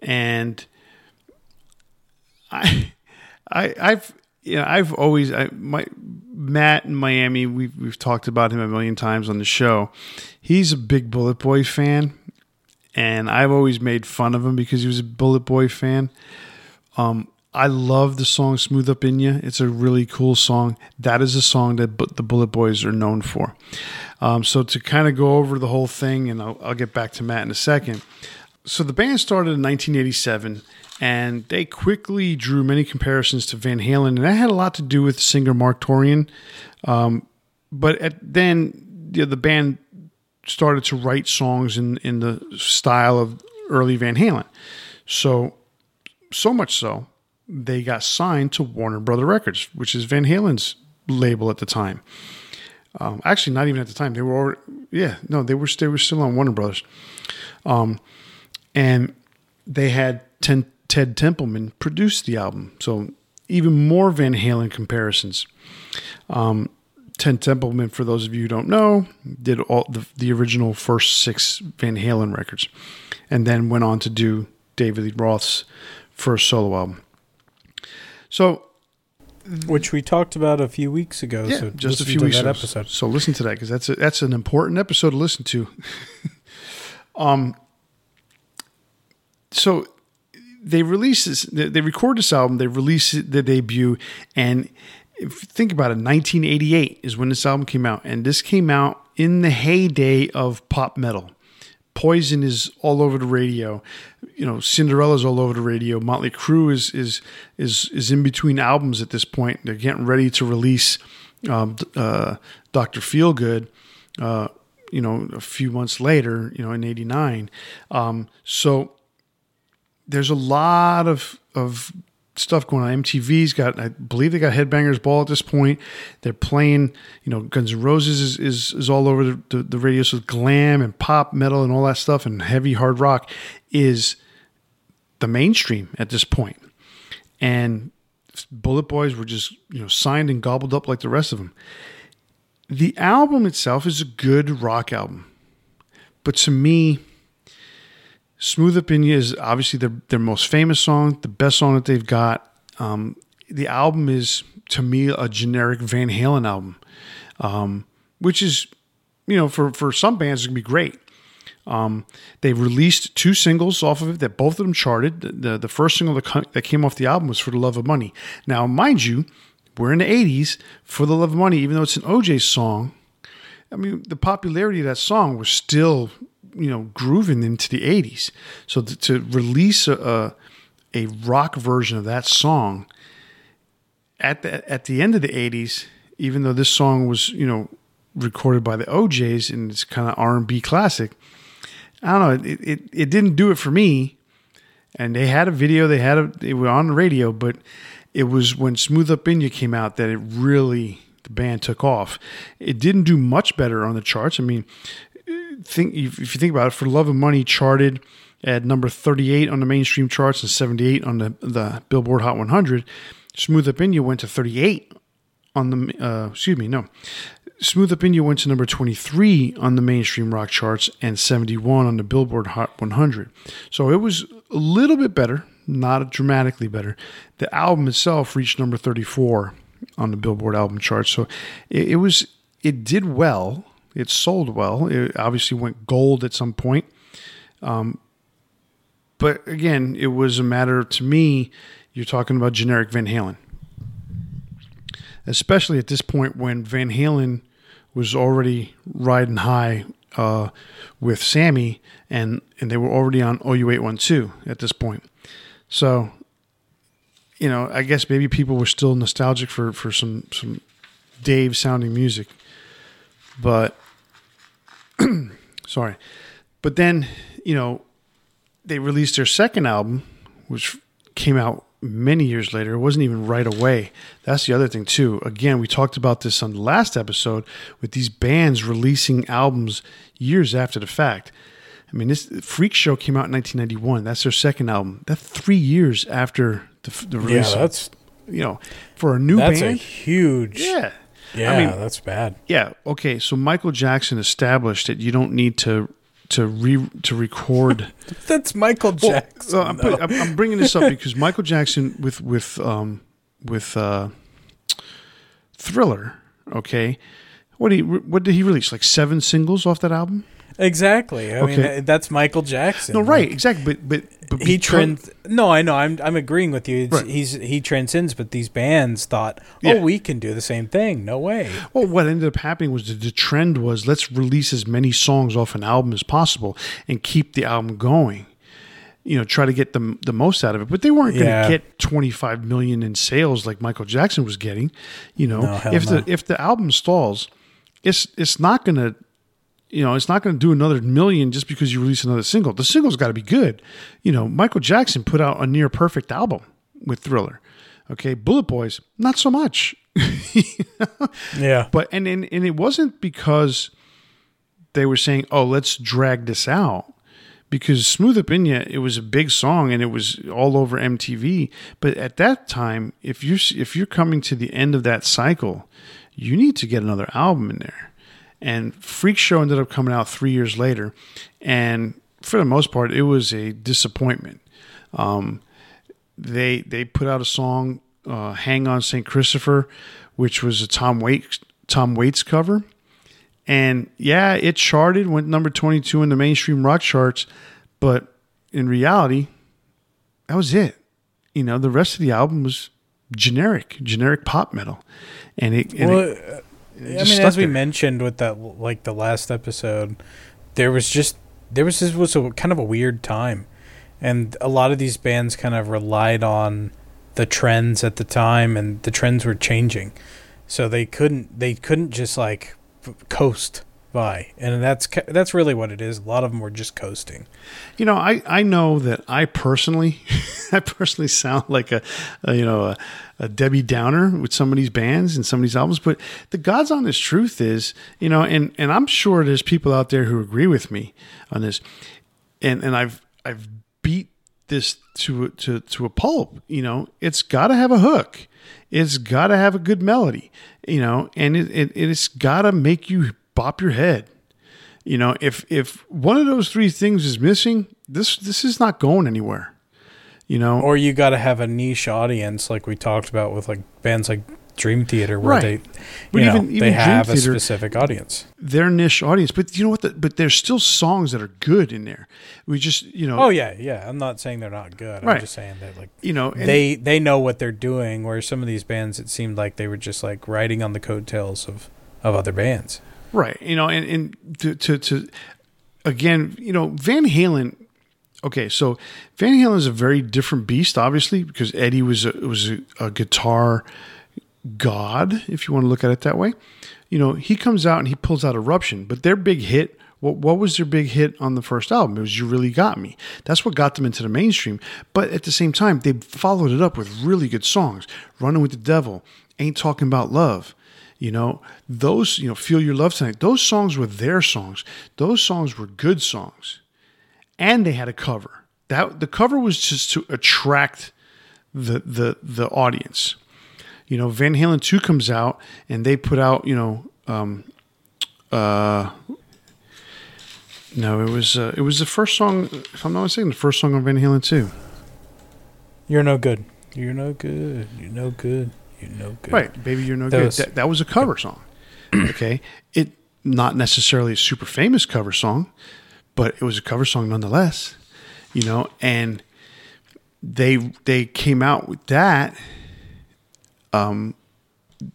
and I, <laughs> I, I've you know, I've always I, my Matt in Miami. We've we've talked about him a million times on the show. He's a big Bullet Boy fan, and I've always made fun of him because he was a Bullet Boy fan. Um, I love the song "Smooth Up in Ya." It's a really cool song. That is a song that the Bullet Boys are known for. Um, so to kind of go over the whole thing, and I'll, I'll get back to Matt in a second. So the band started in 1987 and they quickly drew many comparisons to Van Halen, and that had a lot to do with singer Marq Torien. Um, but at, then you know, the band started to write songs in in the style of early Van Halen. So so much so they got signed to Warner Brother Records, which is Van Halen's label at the time. Um, actually, not even at the time. They were, yeah, no, they were they were still on Warner Brothers, um, and they had ten Ted Templeman produce the album. So even more Van Halen comparisons. Um, Ted Templeman, for those of you who don't know, did all the, the original first six Van Halen records, and then went on to do David Lee Roth's first solo album. So,
which we talked about a few weeks ago.
Yeah,
so
just a few weeks ago. So listen to that because that's a, that's an important episode to listen to. <laughs> um. So they release this, they record this album, they release the debut, and think about it, 1988 is when this album came out, and this came out in the heyday of pop metal. Poison is all over the radio, you know. Cinderella's all over the radio. Motley Crue is is is is in between albums at this point. They're getting ready to release um, uh, Doctor Feelgood. Uh, you know, a few months later, you know, in '89. Um, so there's a lot of of stuff going on. MTV's got, I believe they got Headbangers Ball at this point. They're playing, you know, Guns N' Roses is, is, is all over the, the, the radio. So glam and pop metal and all that stuff and heavy hard rock is the mainstream at this point. And Bullet Boys were just, you know, signed and gobbled up like the rest of them. The album itself is a good rock album. But to me, Smooth Ya is obviously their, their most famous song, the best song that they've got. Um, the album is, to me, a generic Van Halen album, um, which is, you know, for, for some bands, it can be great. Um, they released two singles off of it that both of them charted. The, the, the first single that, that came off the album was For the Love of Money. Now, mind you, we're in the 80s. For the Love of Money, even though it's an OJ song, I mean, the popularity of that song was still you know grooving into the 80s so to, release a, a rock version of that song at the at the end of the 80s even though this song was you know recorded by the O'Jays and it's kind of R&B classic I don't know it, it, it didn't do it for me and they had a video they had a they were on the radio but it was when Smooth Up In Ya came out that it really the band took off. It didn't do much better on the charts. I mean, think if you think about it, for Love and Money charted at number 38 on the mainstream charts and 78 on the, the Billboard Hot 100. Smooth Up In You went to 38 on the, uh, excuse me, no. Smooth Up In You went to number 23 on the mainstream rock charts and 71 on the Billboard Hot 100. So it was a little bit better, not dramatically better. The album itself reached number 34 on the Billboard album chart. So it, it was, it did well. It sold well. It obviously went gold at some point. Um, but again, it was a matter to me. You're talking about generic Van Halen, especially at this point when Van Halen was already riding high uh, with Sammy, and and they were already on OU812 at this point. So, you know, I guess maybe people were still nostalgic for for some some Dave sounding music, but <clears throat> sorry, but then you know they released their second album, which came out many years later. It wasn't even right away. That's the other thing too. Again, we talked about this on the last episode with these bands releasing albums years after the fact. I mean, this Freak Show came out in 1991. That's their second album. That's three years after the, the release.
Yeah, that's
you know, for a new
that's
band.
a huge.
yeah,
yeah,
I mean-
that's bad.
yeah. Okay, so Michael Jackson established that you don't need to to re to record. <laughs>
That's Michael
Well,
Jackson.
uh, I'm, I'm- I'm bringing this up <laughs> because Michael Jackson with with um, with uh, Thriller. Okay, what did he what did he release? Like seven singles off that album?
exactly. I mean,
Okay.
uh, that's Michael Jackson.
No,
Like,
right, exactly. But but, but
he trans. No, I know. I'm I'm agreeing with you.
Right.
He's he transcends, but these bands thought, oh,
Yeah.
we can do the same thing. No way.
Well, what ended up happening was that the trend was let's release as many songs off an album as possible and keep the album going. You know, try to get the the most out of it. But they weren't going to
Yeah.
get 25 million in sales like Michael Jackson was getting. You know,
No,
if
no.
the if the album stalls, it's it's not going to you know, it's not going to do another million just because you release another single. The single's got to be good. You know, Michael Jackson put out a near perfect album with Thriller. Okay, Bullet Boys, not so much. <laughs>
Yeah.
But and, and and it wasn't because they were saying, "Oh, let's drag this out." Because "Smooth Up In it was a big song and it was all over MTV. But at that time, if you if you're coming to the end of that cycle, you need to get another album in there. And Freak Show ended up coming out three years later, and for the most part, it was a disappointment. Um, they they put out a song, uh, "Hang On Saint Christopher," which was a Tom Waits Tom Waits cover, and yeah, it charted, went number twenty two in the mainstream rock charts, but in reality, that was it. You know, the rest of the album was generic, generic pop metal, and it. And
well,
it,
I mean, as we
there.
mentioned with that, like the last episode, there was just there was this was a kind of a weird time, and a lot of these bands kind of relied on the trends at the time, and the trends were changing, so they couldn't they couldn't just like coast by, and that's that's really what it is. A lot of them were just coasting.
You know, I, I know that I personally, <laughs> I personally sound like a, a you know a, a Debbie Downer with some of these bands and some of these albums, but the God's honest truth is, you know, and and I'm sure there's people out there who agree with me on this, and and I've I've beat this to to to a pulp. You know, it's got to have a hook, it's got to have a good melody, you know, and it, it it's got to make you bop your head. You know, if if one of those three things is missing, this this is not going anywhere. You know,
Or you got to have a niche audience, like we talked about with like bands like Dream Theater, where
Right.
they,
But
you know,
even- even
they
Dream
have a specific audience.
their niche audience. But you know what? The, but there's still songs that are good in there. We just you know
Oh yeah, yeah. I'm not saying they're not good.
Right.
I'm just saying that like
you know
they they know what they're doing. Where some of these bands, it seemed like they were just like riding on the coattails of of other bands.
Right. You know, and, and to, to, to, again, you know, Van Halen, okay, so Van Halen is a very different beast, obviously, because Eddie was a, was a, a guitar god, if you want to look at it that way. You know, he comes out and he pulls out Eruption, but their big hit, what, what was their big hit on the first album? It was You Really Got Me. That's what got them into the mainstream. But at the same time, they followed it up with really good songs. Running with the Devil, Ain't Talking About Love. You know, those, you know, Feel Your Love Tonight, those songs were their songs. Those songs were good songs. And they had a cover. That the cover was just to attract the the the audience. You know, Van Halen 2 comes out and they put out, you know, um, uh, no, it was uh, it was the first song. If I'm not mistaken, the first song on Van Halen 2.
You're no good. You're no good. You're no good. You're no good.
Right, baby, you're no
That
good.
was-
that, that was a cover song. <clears throat> okay, it not necessarily a super famous cover song, but it was a cover song nonetheless. You know, and they they came out with that. Um,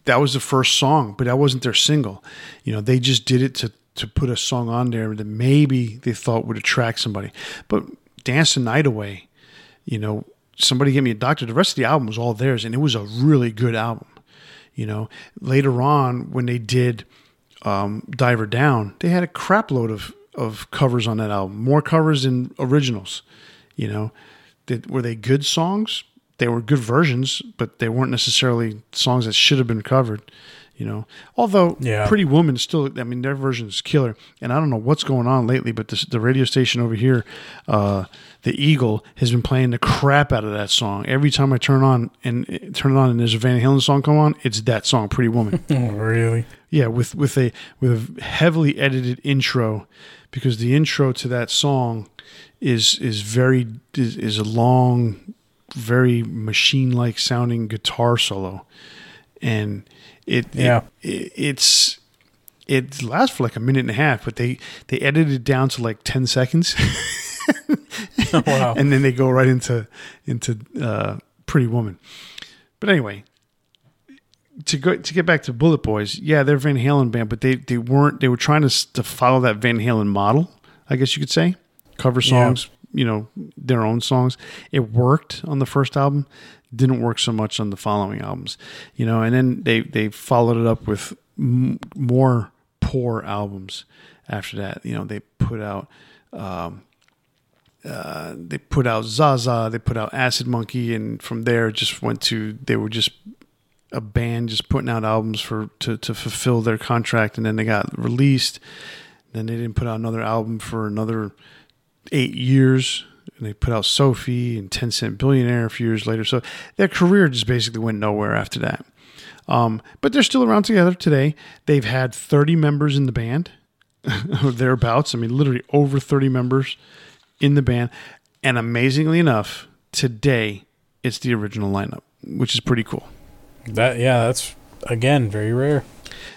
that was the first song, but that wasn't their single. You know, they just did it to to put a song on there that maybe they thought would attract somebody. But Dance the Night Away, you know, somebody gave me a doctor. The rest of the album was all theirs, and it was a really good album. You know, later on when they did um, Diver Down, they had a crap load of of covers on that album, more covers than originals. You know, did, were they good songs? They were good versions, but they weren't necessarily songs that should have been covered. You know, although
Yeah.
Pretty Woman still, I mean, their version is killer. And I don't know what's going on lately, but this, the radio station over here, uh, the Eagle, has been playing the crap out of that song. Every time I turn on and turn it on, and there's a Van Halen song come on, it's that song, Pretty Woman. <laughs>
Oh, really?
Yeah, with with a with a heavily edited intro, because the intro to that song is is very is, is a long, very machine like sounding guitar solo, and it
Yeah.
it, it's it lasts for like a minute and a half, but they they edited it down to like ten seconds, <laughs>
Oh, wow.
and then they go right into into uh, Pretty Woman. But anyway, to go to get back to Bullet Boys, yeah, they're Van Halen band, but they they weren't. They were trying to s- to follow that Van Halen model, I guess you could say, cover
Yeah.
songs, you know, their own songs. It worked on the first album, didn't work so much on the following albums, you know. And then they they followed it up with m- more poor albums after that. You know, they put out. Um, uh, they put out Zaza, they put out Acid Monkey, and from there just went to they were just a band just putting out albums for to, to fulfill their contract and then they got released then they didn't put out another album for another eight years and they put out sophie and 10 cent billionaire a few years later so their career just basically went nowhere after that um, but they're still around together today they've had 30 members in the band or <laughs> thereabouts i mean literally over 30 members in the band and amazingly enough today it's the original lineup which is pretty cool
That yeah, that's again very rare.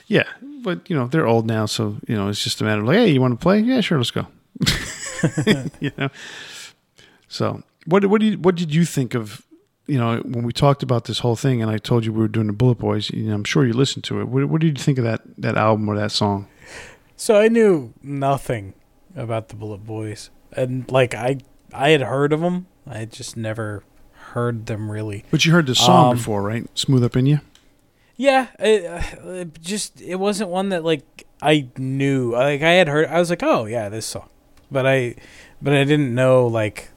Yeah, but you know they're old now, so you know it's just a matter of like, hey, you want to play? Yeah, sure, let's go. <laughs> <laughs> you know. So what what do you, what did you think of you know when we talked about this whole thing and I told you we were doing the Bullet Boys? You know, I'm sure you listened to it. What, what did you think of that that album or that song?
So I knew nothing about the Bullet Boys, and like I I had heard of them, I had just never heard them really.
But you heard the song
Um,
before, right? Smooth up in you.
Yeah, it, uh, it just it wasn't one that like I knew. Like I had heard, I was like, oh yeah, this song, but I but I didn't know like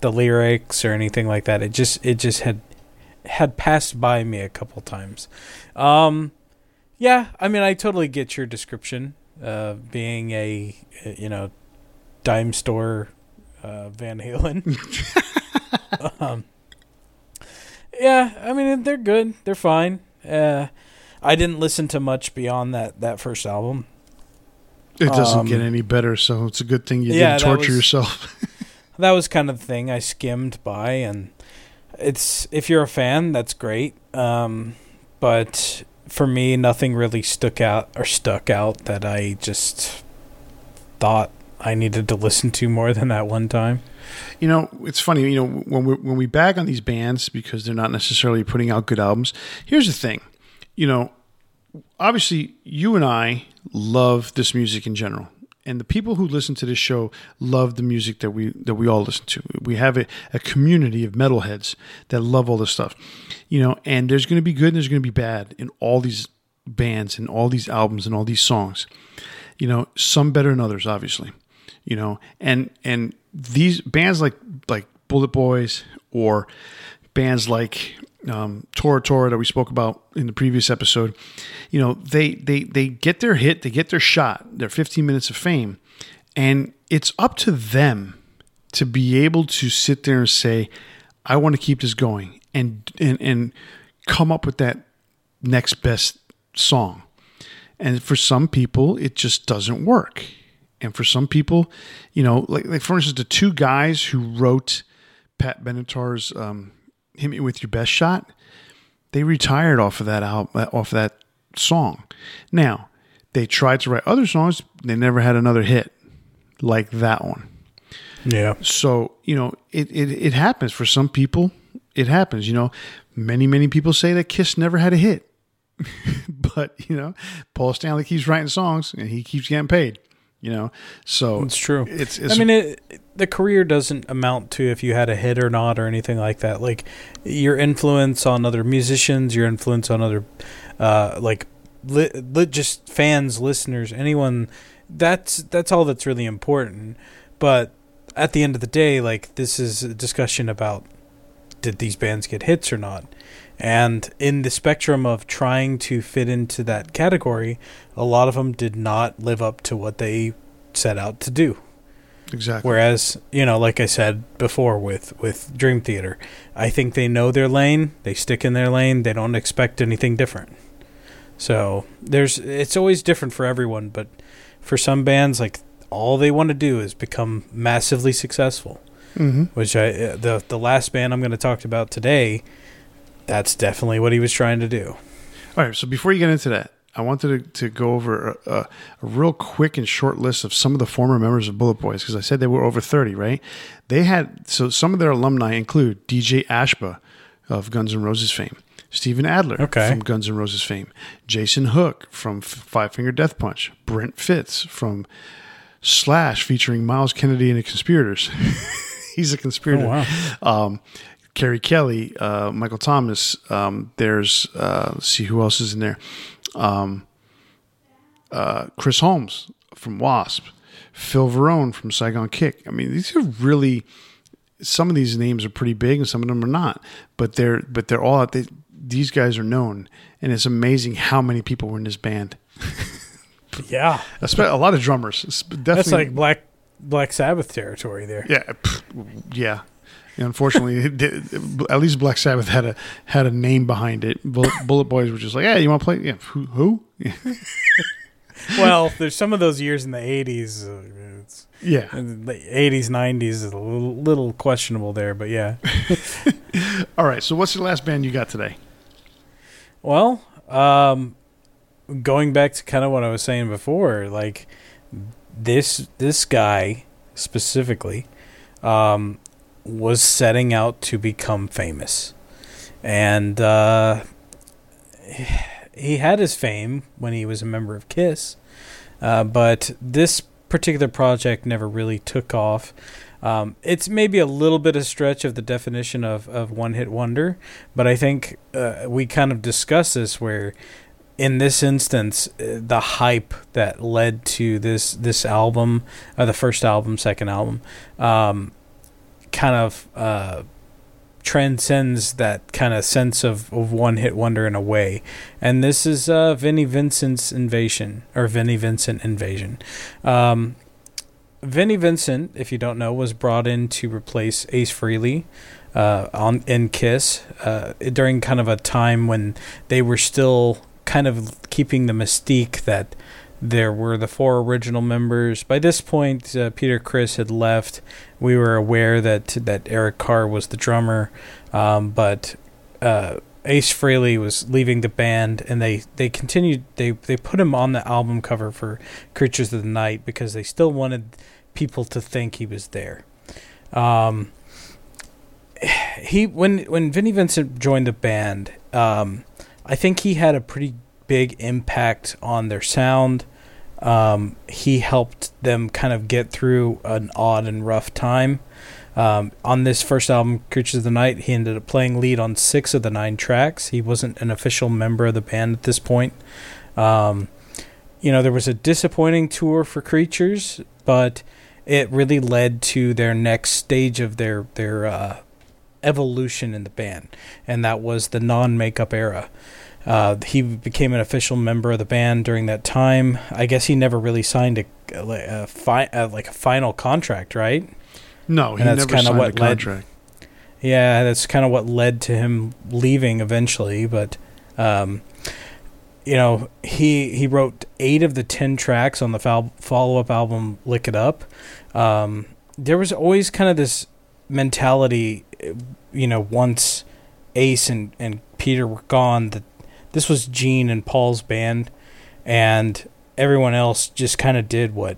the lyrics or anything like that. It just it just had had passed by me a couple times. Um, yeah, I mean, I totally get your description. Uh, being a you know dime store uh, Van Halen. <laughs> um, yeah, I mean they're good. They're fine. Uh, I didn't listen to much beyond that that first album.
It doesn't get
um,
any better, so it's a good thing you
yeah,
didn't torture
was-
yourself. <laughs>
That was kind of the thing I skimmed by, and it's if you're a fan, that's great. Um, but for me, nothing really stuck out or stuck out that I just thought I needed to listen to more than that one time.
You know, it's funny. You know, when we when we bag on these bands because they're not necessarily putting out good albums. Here's the thing. You know, obviously, you and I love this music in general, and the people who listen to this show love the music that we that we all listen to. We have a, a community of metalheads that love all this stuff. You know, and there's going to be good and there's going to be bad in all these bands and all these albums and all these songs. You know, some better than others, obviously you know and and these bands like like bullet boys or bands like um, Tora Tora that we spoke about in the previous episode, you know, they they they get their hit, they get their shot, their 15 minutes of fame, and it's up to them to be able to sit there and say, "I want to keep this going," and and and come up with that next best song. And for some people, it just doesn't work. And for some people, you know, like, like for instance, the two guys who wrote Pat Benatar's um, "Hit Me with Your Best Shot," they retired off of that album, off of that song. Now, they tried to write other songs, they never had another hit like that one.
Yeah.
So, you know, it, it, it happens for some people. It happens. You know, many, many people say that Kiss never had a hit. <laughs> but, you know, Paul Stanley keeps writing songs and he keeps getting paid. You know, so
it's true.
It's, it's
I mean, it, the career doesn't amount to if you had a hit or not or anything like that. Like your influence on other musicians, your influence on other, uh, like, li- li- just fans, listeners, anyone. That's that's all that's really important. But at the end of the day, like this is a discussion about did these bands get hits or not. And in the spectrum of trying to fit into that category, a lot of them did not live up to what they set out to do.
Exactly.
Whereas, you know, like I said before with with Dream Theater, I think they know their lane, they stick in their lane, they don't expect anything different. So, there's it's always different for everyone, but for some bands like all they want to do is become massively successful.
Mm-hmm.
Which I uh, the the last band I'm going to talk about today, that's definitely what he was trying to do.
All right. So before you get into that, I wanted to, to go over a, a, real quick and short list of some of the former members of Bullet Boys because I said they were over 30, right? They had, so some of their alumni include DJ Ashba of Guns N' Roses fame, Steven Adler
Okay.
from Guns N' Roses fame, Jason Hook from F- Five Finger Death Punch, Brent Fitz from Slash featuring Myles Kennedy and the Conspirators. <laughs> He's a conspirator.
Oh, wow.
Um, Kerry Kelly, uh, Michael Thomas. Um, there's uh, let's see who else is in there. Um, uh, Chris Holmes from Wasp, Phil Varone from Saigon Kick. I mean, these are really some of these names are pretty big, and some of them are not. But they're but they're all they, these guys are known, and it's amazing how many people were in this band. <laughs>
Yeah.
A lot of drummers. Definitely,
That's like Black Black Sabbath territory there.
Yeah, yeah. Unfortunately, at least Black Sabbath had a had a name behind it. Bullet, Bullet Boys were just like, "Hey, you want to play? Yeah, who? who?
well, there's some of those years in the 80s. Uh, it's,
Yeah.
the 80s, 90s is a little, little questionable there, but yeah. <laughs>
All right. So, what's the last band you got today?
Well, um, going back to kind of what I was saying before, like this this guy specifically um, was setting out to become famous, and uh, he had his fame when he was a member of Kiss, uh, but this particular project never really took off. Um, it's maybe a little bit of stretch of the definition of, of one hit wonder, but I think uh, we kind of discussed this where, in this instance, uh, the hype that led to this this album, uh, the first album, second album, um, kind of uh, transcends that kind of sense of, of one hit wonder in a way. And this is uh, Vinnie Vincent's Invasion, or Vinnie Vincent Invasion. Um, Vinnie Vincent, if you don't know, was brought in to replace Ace Frehley uh, on in Kiss uh, during kind of a time when they were still kind of keeping the mystique that there were the four original members. By this point, uh, Peter Criss had left. We were aware that that Eric Carr was the drummer, um, but uh, Ace Frehley was leaving the band, and they, they continued. They they put him on the album cover for Creatures of the Night because they still wanted people to think he was there. Um, he when when Vinnie Vincent joined the band, um, I think he had a pretty big impact on their sound. Um, he helped them kind of get through an odd and rough time. Um, on this first album, Creatures of the Night, he ended up playing lead on six of the nine tracks. He wasn't an official member of the band at this point. Um, you know, there was a disappointing tour for Creatures, but it really led to their next stage of their their uh, evolution in the band, and that was the non-makeup era. Uh, he became an official member of the band during that time. I guess he never really signed a, a, fi- a like a final contract, right?
No, he
And that's
never signed
what
a
led-
contract.
Yeah, that's kind of what led to him leaving eventually. But um, you know, he he wrote eight of the ten tracks on the follow up album "Lick It Up." Um, there was always kind of this mentality, you know, once Ace and and Peter were gone, that this was Gene and Paul's band, and everyone else just kind of did what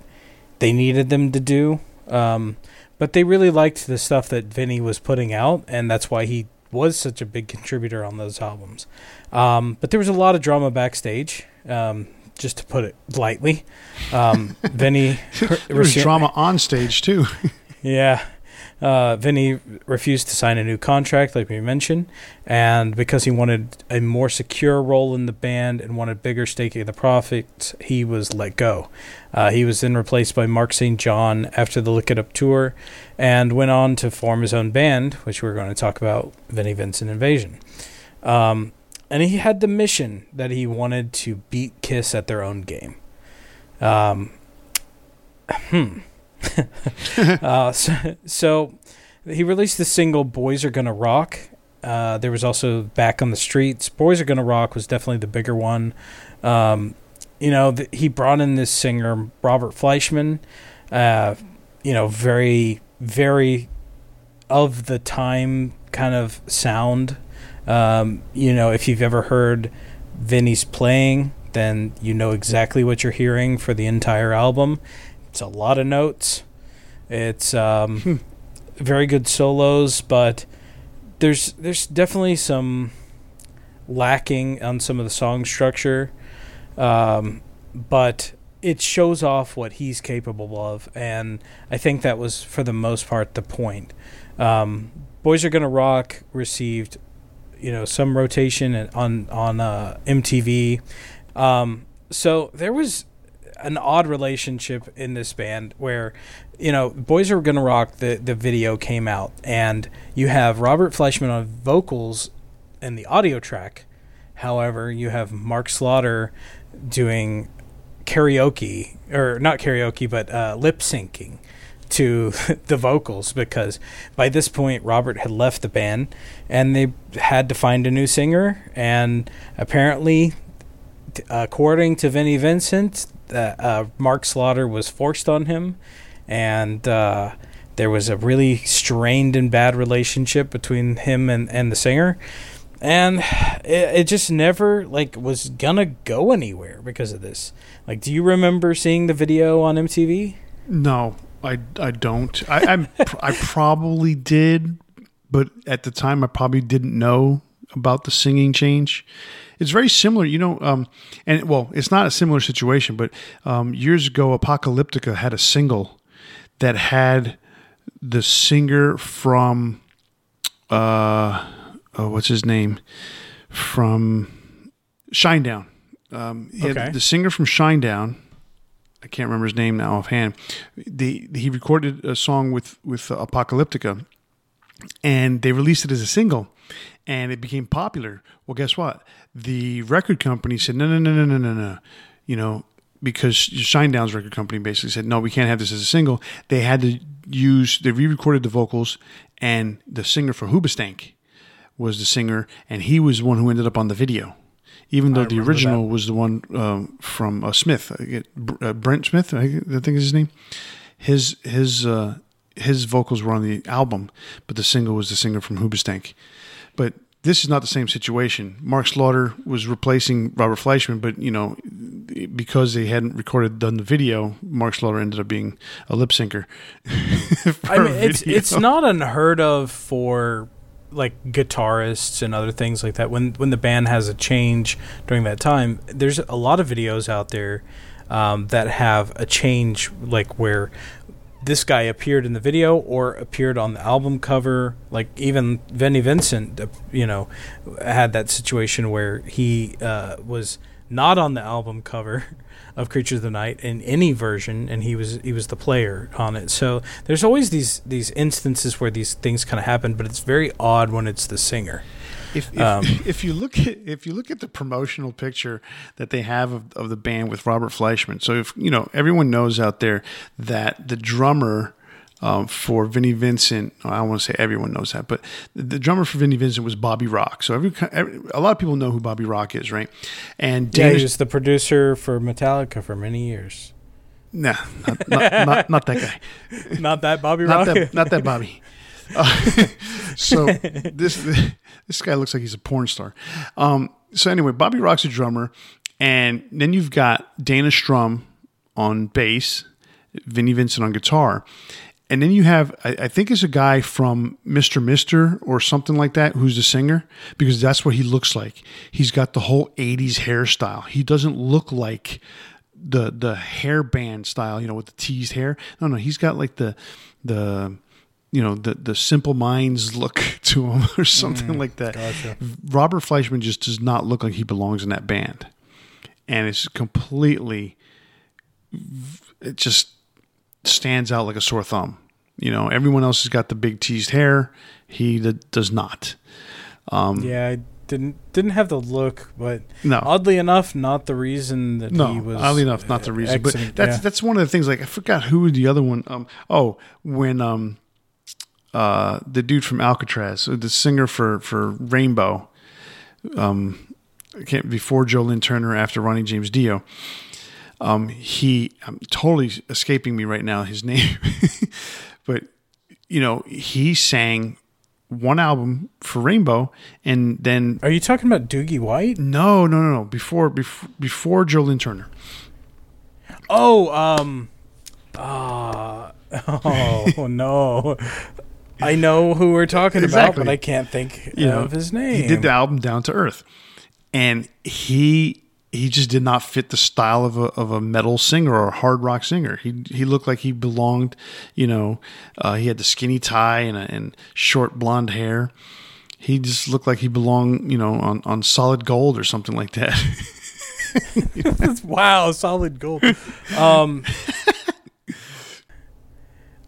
they needed them to do. Um, but they really liked the stuff that Vinnie was putting out, and that's why he was such a big contributor on those albums. Um, but there was a lot of drama backstage, um, just to put it lightly. Um, <laughs> Vinnie,
there was drama on stage too.
yeah, uh, Vinnie refused to sign a new contract, like we mentioned, and because he wanted a more secure role in the band and wanted bigger stake in the profits, he was let go. Uh, he was then replaced by Mark St. John after the Lick It Up tour, and went on to form his own band, which we're going to talk about, Vinnie Vincent Invasion. Um, and he had the mission that he wanted to beat Kiss at their own game. Um, hmm. <laughs> uh, so, so, he released the single "Boys Are Gonna Rock." Uh, there was also "Back on the Streets." "Boys Are Gonna Rock" was definitely the bigger one. Um, you know, he brought in this singer Robert Fleischman. Uh, you know, very, very of the time kind of sound. Um, you know, if you've ever heard Vinnie's playing, then you know exactly what you're hearing for the entire album. It's a lot of notes. It's um, hmm. very good solos, but there's there's definitely some lacking on some of the song structure. Um, but it shows off what he's capable of, and I think that was for the most part the point. Um, Boys Are Gonna Rock received, you know, some rotation on on uh, MTV. Um, so there was an odd relationship in this band where you know boys are gonna rock the the video came out and you have robert fleischman on vocals in the audio track. However you have mark slaughter doing karaoke or not karaoke but uh, lip syncing to <laughs> the vocals because by this point Robert had left the band and they had to find a new singer and apparently according to Vinnie Vincent that uh, Mark Slaughter was forced on him, and uh, there was a really strained and bad relationship between him and, and the singer, and it, it just never like was gonna go anywhere because of this. Like, do you remember seeing the video on MTV?
No, I, I don't. I I'm, <laughs> I probably did, but at the time I probably didn't know about the singing change it's very similar, you know. Um, and well, it's not a similar situation, but um, years ago, Apocalyptica had a single that had the singer from uh, oh, what's his name from Shinedown. Um, okay. The singer from Shinedown. I can't remember his name now offhand. The, he recorded a song with with Apocalyptica, and they released it as a single, and it became popular. Well, guess what? The record company said, no, no, no, no, no, no, no. You know, because Shinedown's record company basically said, no, we can't have this as a single. They had to use, they re recorded the vocals, and the singer for Hoobastank was the singer, and he was the one who ended up on the video. Even though I the original that. was the one um, from uh, Smith, uh, Brent Smith, I think is his name. His his uh, his vocals were on the album, but the single was the singer from Hoobastank. But this is not the same situation. Mark Slaughter was replacing Robert Fleischman, but you know, because they hadn't recorded done the video, Mark Slaughter ended up being a lip syncer. <laughs>
I mean, it's it's not unheard of for like guitarists and other things like that. When when the band has a change during that time, there's a lot of videos out there um, that have a change, like where this guy appeared in the video or appeared on the album cover. Like even Vinnie Vincent, uh, you know, had that situation where he uh, was not on the album cover <laughs> of Creatures of the Night in any version, and he was he was the player on it. So there's always these these instances where these things kind of happen, but it's very odd when it's the singer.
If if, um, <laughs> if, you look at if you look at the promotional picture that they have of, of the band with Robert Fleischman, so if you know everyone knows out there that the drummer um, for Vinnie Vincent. I don't want to say everyone knows that, but the, drummer for Vinnie Vincent was Bobby Rock. So every, every, a lot of people know who Bobby Rock is, right? And
Yeah,
Dana,
he was the producer for Metallica for many years.
nah, not, not, <laughs> not, not that guy.
Not that Bobby
not
Rock.
that, not that Bobby. <laughs> Uh, so this this guy looks like he's a porn star. Um, so anyway, Bobby Rock's a drummer, and then you've got Dana Strum on bass, Vinnie Vincent on guitar, and then you have I, I think it's a guy from Mister Mister or something like that who's the singer because that's what he looks like. He's got the whole '80s hairstyle. He doesn't look like the the hair band style, you know, with the teased hair. No, no, he's got like the the you know the the simple minds look <laughs> to him or something like that.
gotcha.
Robert Fleischman just does not look like he belongs in that band, and it's completely it just stands out like a sore thumb. You know, everyone else has got the big teased hair. He does not.
yeah, I didn't didn't have the look, but
No.
oddly enough, not the reason that
No,
he was.
oddly enough, not the reason. But that's
yeah.
that's one of the things. Like I forgot who the other one. Um, oh, when um, uh, the dude from Alcatraz, the singer for for Rainbow, um, can't before Joe Lynn Turner, after Ronnie James Dio. Um, he, I'm totally escaping me right now. His <laughs> name, but you know, he sang one album for Rainbow, and then
Are you talking about Doogie White?
no, no, no, no, before before before Joe Lynn Turner.
Oh, um, uh, <laughs> oh no, I know who we're talking
Exactly.
about, but I can't think
you know
of his name.
He did the album Down to Earth, and he he just did not fit the style of a of a metal singer or a hard rock singer. He he looked like he belonged. You know, uh, he had the skinny tie and and short blonde hair. He just looked like he belonged. You know, on on solid gold or something like that. <laughs>
wow, solid gold. Um, <laughs>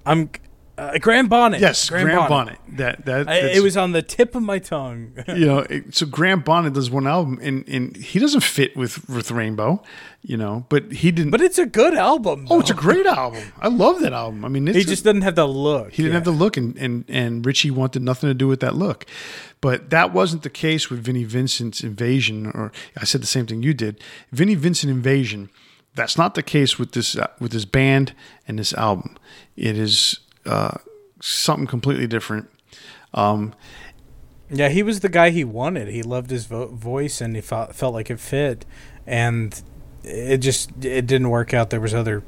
I'm uh, Graham Bonnet.
yes, Graham, Bonnet. That that
I, it was on the tip of my tongue. <laughs>
you know, it, so Graham Bonnet does one album, and, and he doesn't fit with with Rainbow, you know, but he didn't.
but it's a good album.
oh, it's a great <laughs> album. I love that album. I mean, it's
He
a-
just doesn't have the look.
he didn't have the look, and, and and Richie wanted nothing to do with that look. But that wasn't the case with Vinnie Vincent's Invasion, or I said the same thing you did. Vinnie Vincent Invasion. That's not the case with this uh, with this band and this album. It is uh, something completely different. Um,
Yeah, he was the guy he wanted. He loved his vo- voice, and he felt felt like it fit. And it just it didn't work out. There was other,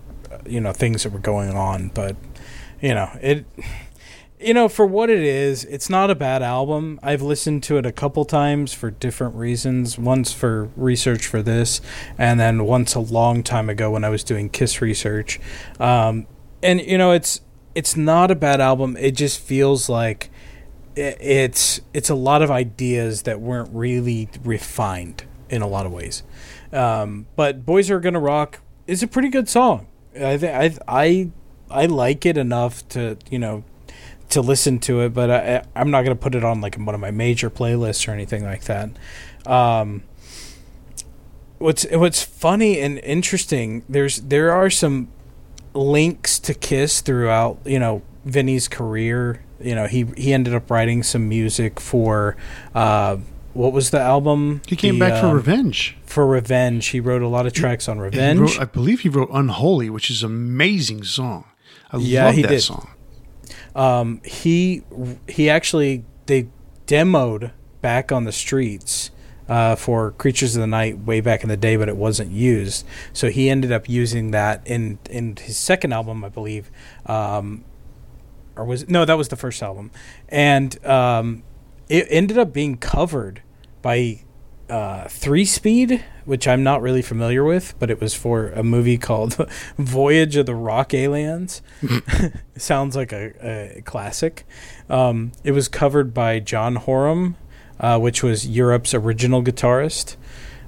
you know, things that were going on, but you know it. You know, for what it is, it's not a bad album. I've listened to it a couple times for different reasons. Once for research for this, and then once a long time ago when I was doing Kiss research. Um, and you know, it's it's not a bad album. It just feels like it's it's a lot of ideas that weren't really refined in a lot of ways. Um, but "Boys Are Gonna Rock" is a pretty good song. I think I I I like it enough to you know to listen to it, but I, I'm not gonna put it on like one of my major playlists or anything like that. Um, what's what's funny and interesting there's there are some links to Kiss throughout you know Vinnie's career. You know he he ended up writing some music for uh, what was the album?
he came
The,
back for
um,
Revenge.
For Revenge, he wrote a lot of tracks on Revenge.
wrote- I believe he wrote "Unholy," which is an amazing song. I
Yeah,
love
he
that
did.
song.
um, he he actually they demoed back on the streets uh, for Creatures of the Night way back in the day, but it wasn't used. So he ended up using that in in his second album, I believe. Um, or was no, that was the first album, and um, it ended up being covered by uh, Three Speed, which I'm not really familiar with, but it was for a movie called <laughs> Voyage of the Rock Aliens. <laughs> Sounds like a, a classic. Um, it was covered by John Norum, uh, which was Europe's original guitarist.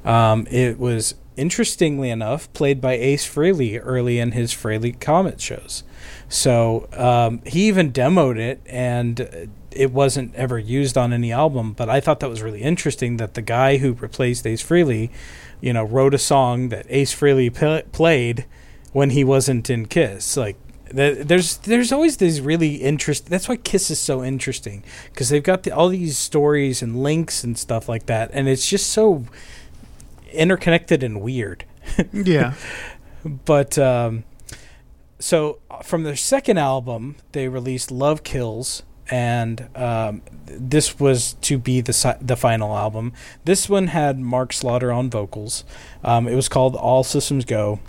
Um, it was interestingly enough played by Ace Frehley early in his Frehley Comet shows. So um, he even demoed it, and it wasn't ever used on any album. But I thought that was really interesting that the guy who replaced Ace Frehley, you know, wrote a song that Ace Frehley p- played when he wasn't in Kiss. Like The- There's there's always these really interest. That's why Kiss is so interesting because they've got the, all these stories and links and stuff like that, and it's just so interconnected and weird. <laughs>
Yeah.
But um, so from their second album, they released "Love Kills," and um, this was to be the si- the final album. This one had Mark Slaughter on vocals. Um, it was called "All Systems Go."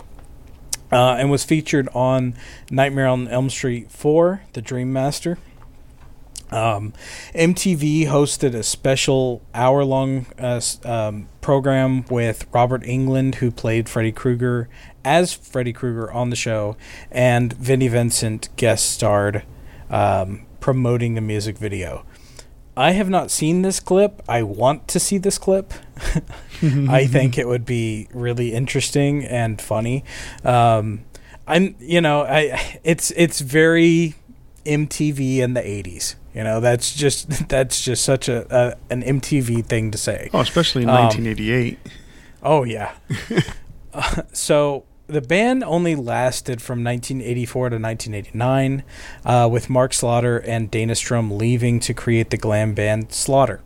Uh, and was featured on Nightmare on Elm Street 4, The Dream Master. Um, MTV hosted a special hour long uh, um, program with Robert Englund, who played Freddy Krueger as Freddy Krueger on the show, and Vinnie Vincent guest starred um, promoting the music video. I have not seen this clip. I want to see this clip. <laughs> I think it would be really interesting and funny. Um, I'm, you know, I it's it's very MTV in the '80s. You know, that's just <laughs> that's just such a, a an MTV thing to say.
Oh, especially in
Um,
1988.
Oh yeah. Uh, <laughs> so the band only lasted from 1984 to 1989, uh, with Mark Slaughter and Dana Strum leaving to create the glam band Slaughter.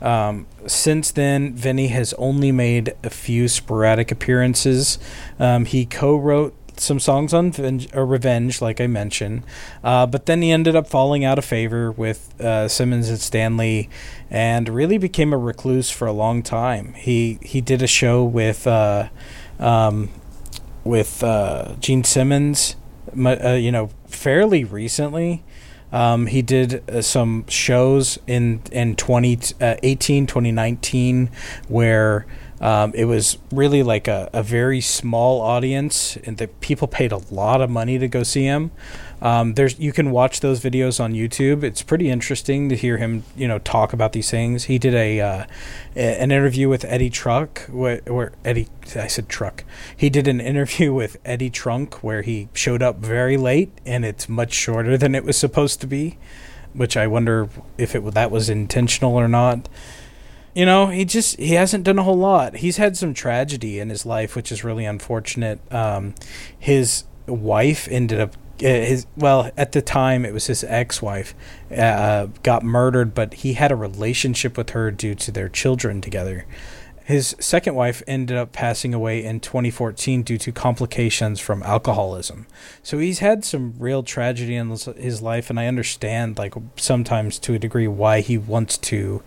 Um, since then, Vinnie has only made a few sporadic appearances. Um, he co-wrote some songs on Venge- Revenge, like I mentioned, uh, but then he ended up falling out of favor with uh, Simmons and Stanley, and really became a recluse for a long time. He he did a show with uh, um, with uh, Gene Simmons, uh, you know, fairly recently. Um, he did uh, some shows in in 2018, 2019, where um, it was really like a, a very small audience, and the people paid a lot of money to go see him. Um, there's you can watch those videos on YouTube. It's pretty interesting to hear him, you know, talk about these things. He did a uh, an interview with Eddie Truck, where, Eddie I said Truck. He did an interview with Eddie Trunk where he showed up very late, and it's much shorter than it was supposed to be, which I wonder if it that was intentional or not. You know, he just he hasn't done a whole lot. He's had some tragedy in his life, which is really unfortunate. Um, his wife ended up his well at the time it was his ex-wife uh, got murdered, but he had a relationship with her due to their children together. His second wife ended up passing away in 2014 due to complications from alcoholism. So he's had some real tragedy in his life, and I understand, like, sometimes to a degree, why he wants to,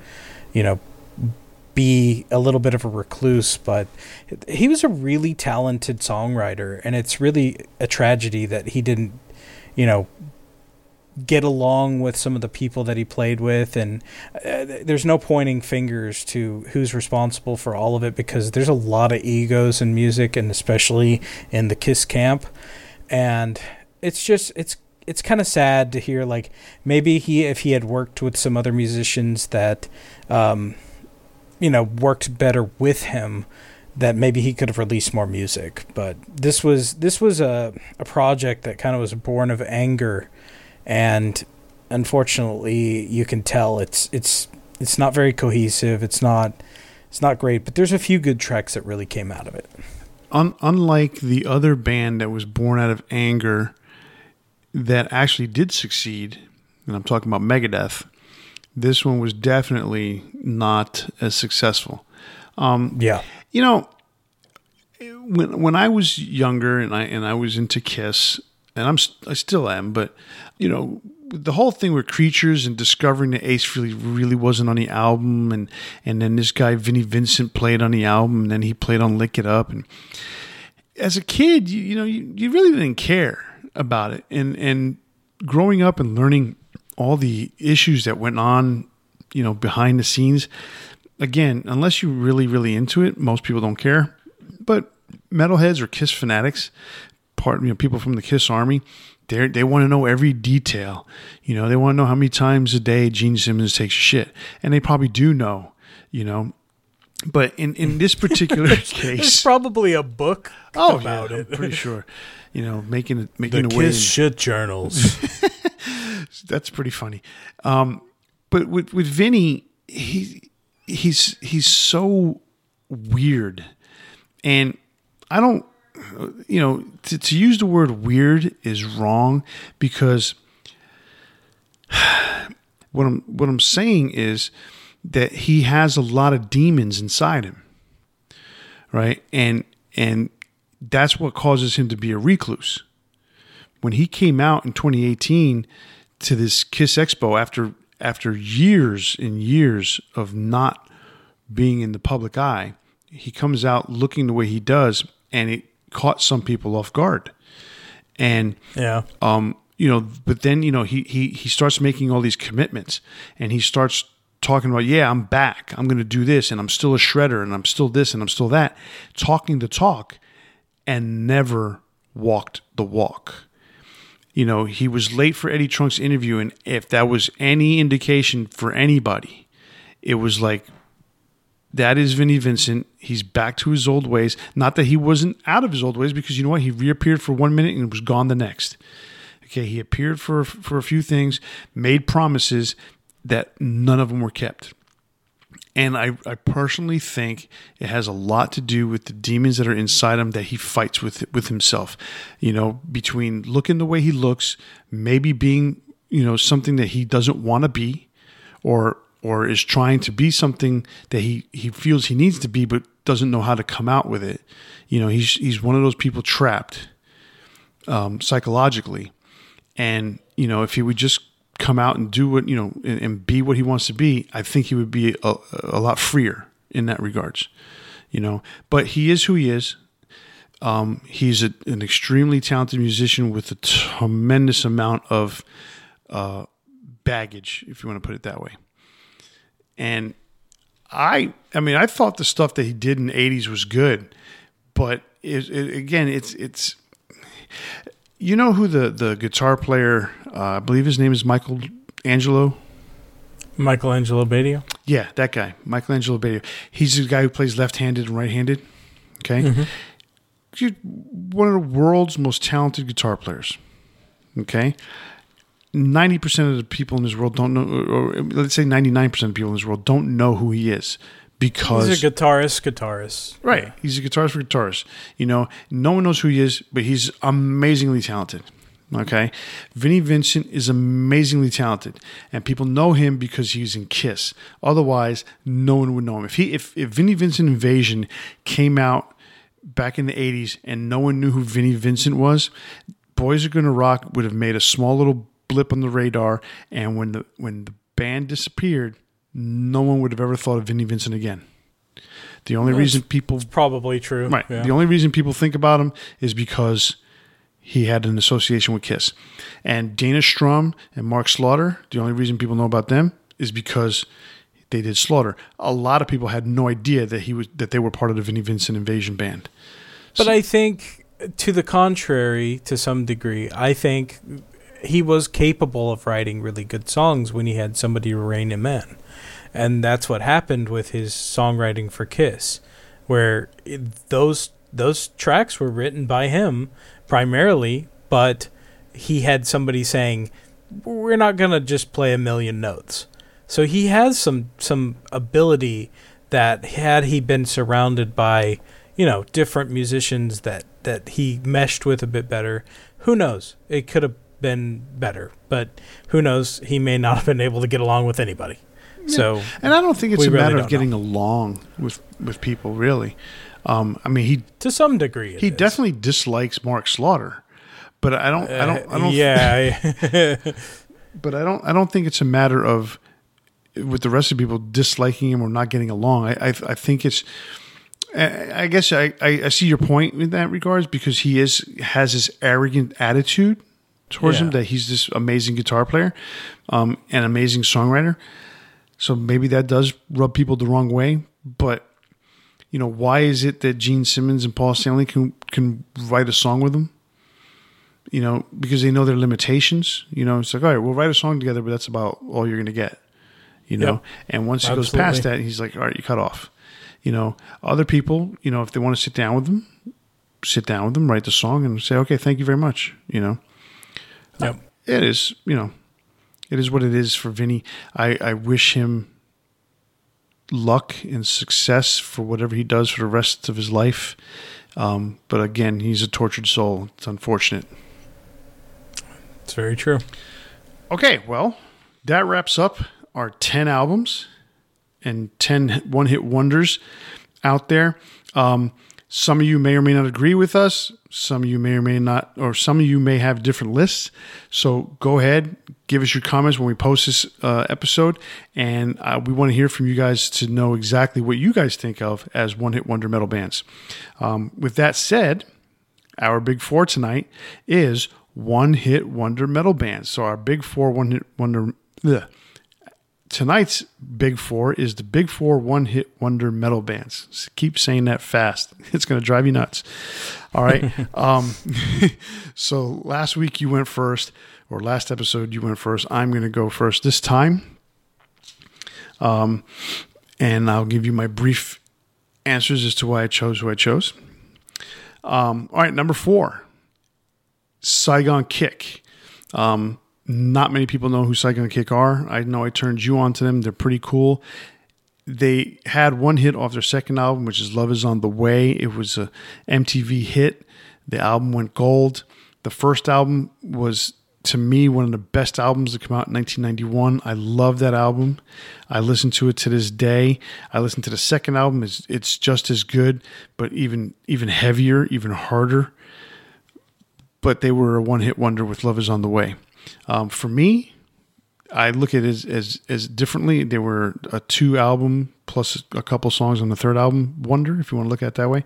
you know, be a little bit of a recluse. But he was a really talented songwriter, and it's really a tragedy that he didn't, you know, get along with some of the people that he played with and uh, there's no pointing fingers to who's responsible for all of it because there's a lot of egos in music and especially in the kiss camp and it's just it's it's kind of sad to hear like maybe he if he had worked with some other musicians that um you know worked better with him that maybe he could have released more music. But this was this was a a project that kind of was born of anger. And unfortunately you can tell it's it's it's not very cohesive. It's not it's not great. But there's a few good tracks that really came out of it.
Un- unlike the other band that was born out of anger that actually did succeed, and I'm talking about Megadeth, this one was definitely not as successful. Um,
yeah.
you know, when when I was younger and I and I was into Kiss, and I'm I still am, but you know, the whole thing with creatures and discovering that Ace really really wasn't on the album, and and then this guy Vinnie Vincent played on the album, and then he played on Lick It Up, and as a kid, you, you know, you, you really didn't care about it, and and growing up and learning all the issues that went on, you know, behind the scenes. Again, unless you're really, really into it, most people don't care. But metalheads or Kiss fanatics, part you know, people from the Kiss Army, they they want to know every detail. You know, they want to know how many times a day Gene Simmons takes a shit, and they probably do know. You know, but in in this particular <laughs>
there's
case,
probably a book
oh
about
yeah,
it
I'm pretty sure. You know, making it
the
making a way.
kiss shit journals <laughs>
That's pretty funny. Um, but with with Vinnie, he he's he's so weird, and I don't you know, to, to use the word weird is wrong because <sighs> what I'm what I'm saying is that he has a lot of demons inside him, right? And and that's what causes him to be a recluse. When he came out in 2018 to this Kiss Expo after after years and years of not being in the public eye, he comes out looking the way he does, and it caught some people off guard. And
Yeah.
um, you know, but then you know he he he starts making all these commitments, and he starts talking about, yeah, I'm back, I'm going to do this, and I'm still a shredder, and I'm still this, and I'm still that, talking the talk, and never walked the walk. You know, he was late for Eddie Trunk's interview, and if that was any indication for anybody, it was like that is Vinnie Vincent. He's back to his old ways. Not that he wasn't out of his old ways, because you know what? He reappeared for one minute and was gone the next. Okay, he appeared for for a few things, made promises that none of them were kept. And I, I personally think it has a lot to do with the demons that are inside him that he fights with with himself. You know, between looking the way he looks, maybe being, you know, something that he doesn't want to be, or or is trying to be something that he, he feels he needs to be but doesn't know how to come out with it. You know, he's he's one of those people trapped um, psychologically. And, you know, if he would just come out and do what, you know, and, and be what he wants to be, I think he would be a, a lot freer in that regards, you know. But he is who he is. Um, he's a, an extremely talented musician with a tremendous amount of uh, baggage, if you want to put it that way. And I, I mean, I thought the stuff that he did in the '80s was good, but it, it, again, it's it's. You know who the the guitar player? Uh, I believe his name is Michael Angelo.
Michael Angelo Batio.
Yeah, that guy, Michael Angelo Batio. He's the guy who plays left-handed and right-handed. Okay, He's one of the world's most talented guitar players. Okay, ninety percent of the people in this world don't know, or, or let's say ninety-nine percent of people in this world don't know who he is because
He's a guitarist, guitarist.
Right.
Yeah.
He's a guitarist for guitarists. You know, no one knows who he is, but he's amazingly talented. Okay. Vinnie Vincent is amazingly talented. And people know him because he's in Kiss. Otherwise, no one would know him. If he if, if Vinnie Vincent Invasion came out back in the eighties and no one knew who Vinnie Vincent was, Boys Are Gonna Rock would have made a small little blip on the radar and when the when the band disappeared, no one would have ever thought of Vinnie Vincent again. The only reason people
Probably true.
Right.
Yeah.
The only reason people think about him is because he had an association with Kiss. And Dana Strum and Mark Slaughter, the only reason people know about them is because they did Slaughter. A lot of people had no idea that he was that they were part of the Vinnie Vincent Invasion band.
But I think, to the contrary, to some degree, I think he was capable of writing really good songs when he had somebody to rein him in. And that's what happened with his songwriting for Kiss, where it, those those tracks were written by him primarily, but he had somebody saying, "We're not gonna just play a million notes." So he has some some ability that had he been surrounded by, you know, different musicians that that he meshed with a bit better, who knows? It could have been better, but who knows? He may not have been able to get along with anybody. So
And I don't think it's a
really
matter of getting along with with people really. Um, I mean, he
to some degree,
he
is.
definitely dislikes Mark Slaughter, but I don't I don't I don't
Uh, yeah, <laughs> <laughs>
but I don't I don't think it's a matter of with the rest of people disliking him or not getting along. I I, I think it's I I guess I, I, I see your point in that regards because he is has this arrogant attitude towards him that he's this amazing guitar player, um, and amazing songwriter. So maybe that does rub people the wrong way. But you know, why is it that Gene Simmons and Paul Stanley can can write a song with him? You know, because they know their limitations. You know, it's like, all right, we'll write a song together, but that's about all you're going to get. You know,
Yep.
and once he goes past that, he's like, all right, you cut off. You know, other people, you know, if they want to sit down with them, sit down with them, write the song, and say, okay, thank you very much. You know,
Yep.
it is, you know, it is what it is for Vinnie. I, I wish him luck and success for whatever he does for the rest of his life. Um, but again, he's a tortured soul. It's unfortunate.
It's very true.
Okay, well, that wraps up our 10 albums and 10 one hit wonders out there. Um, some of you may or may not agree with us. Some of you may or may not, or some of you may have different lists. So go ahead, give us your comments when we post this uh, episode. And uh, we want to hear from you guys to know exactly what you guys think of as one hit wonder metal bands. Um, with that said, our big four tonight is one hit wonder metal bands. So our big four one hit wonder. Tonight's big four is the big four one hit wonder metal bands. Keep saying that fast. <laughs> It's going to drive you nuts. All right. <laughs> um, <laughs> so last week you went first, or last episode you went first. I'm going to go first this time. Um, and I'll give you my brief answers as to why I chose who I chose. Um, all right, number four, Saigon Kick. Um, not many people know who Saigon Kick are. I know I turned you on to them. They're pretty cool. They had one hit off their second album, which is Love Is on the Way. It was a MTV hit. The album went gold. The first album was to me one of the best albums to come out in 1991. I love that album. I listen to it to this day. I listen to the second album. It's, it's just as good, but even even heavier, even harder. But they were a one hit wonder with Love Is on the Way. Um, for me, I look at it as, as, as differently. They were a two album plus a couple songs on the third album wonder, if you want to look at it that way.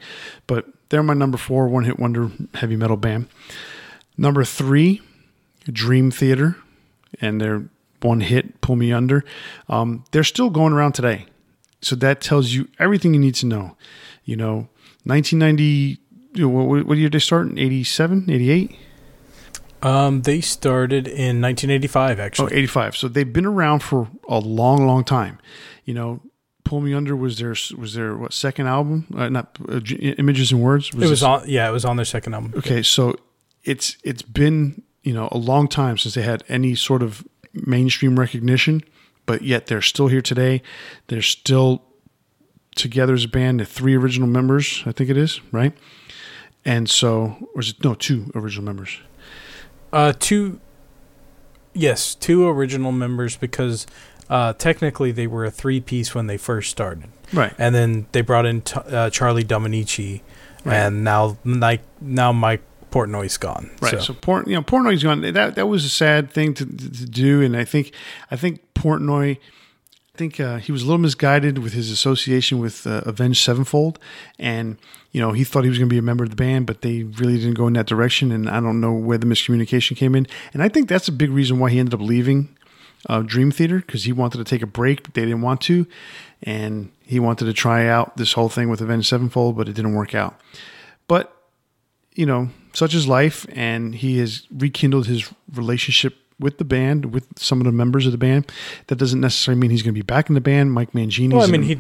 But they're my number four one hit wonder heavy metal band. Number three, Dream Theater, and their one hit Pull Me Under. Um, they're still going around today, so that tells you everything you need to know. You know, 1990. What, what year did they start? In 87, 88?
Um, they started in 1985, actually.
Oh, 85. So they've been around for a long, long time. You know, Pull Me Under was their was their what second album? Uh, not uh, Images and Words.
Was it was this? on. Yeah, it was on their second album.
Okay, so it's it's been you know a long time since they had any sort of mainstream recognition, but yet they're still here today. They're still together as a band. The three original members, I think it is, right? And so, or is it no two original members?
Uh, two. Yes, two original members because uh, technically they were a three piece when they first started.
Right.
And then they brought in t- uh, Charlie Dominici, right. and now Mike, now Mike Portnoy's gone.
Right. So, so Port, you know, Portnoy's gone. That that was a sad thing to, to, to do, and I think I think Portnoy. I think uh, he was a little misguided with his association with uh, Avenged Sevenfold, and you know, he thought he was going to be a member of the band, but they really didn't go in that direction. And I don't know where the miscommunication came in. And I think that's a big reason why he ended up leaving uh, Dream Theater because he wanted to take a break, but they didn't want to. And he wanted to try out this whole thing with Avenged Sevenfold, but it didn't work out. But, you know, such is life. And he has rekindled his relationship with the band, with some of the members of the band. That doesn't necessarily mean he's going to be back in the band. Mike Mangini.
Well, I mean, he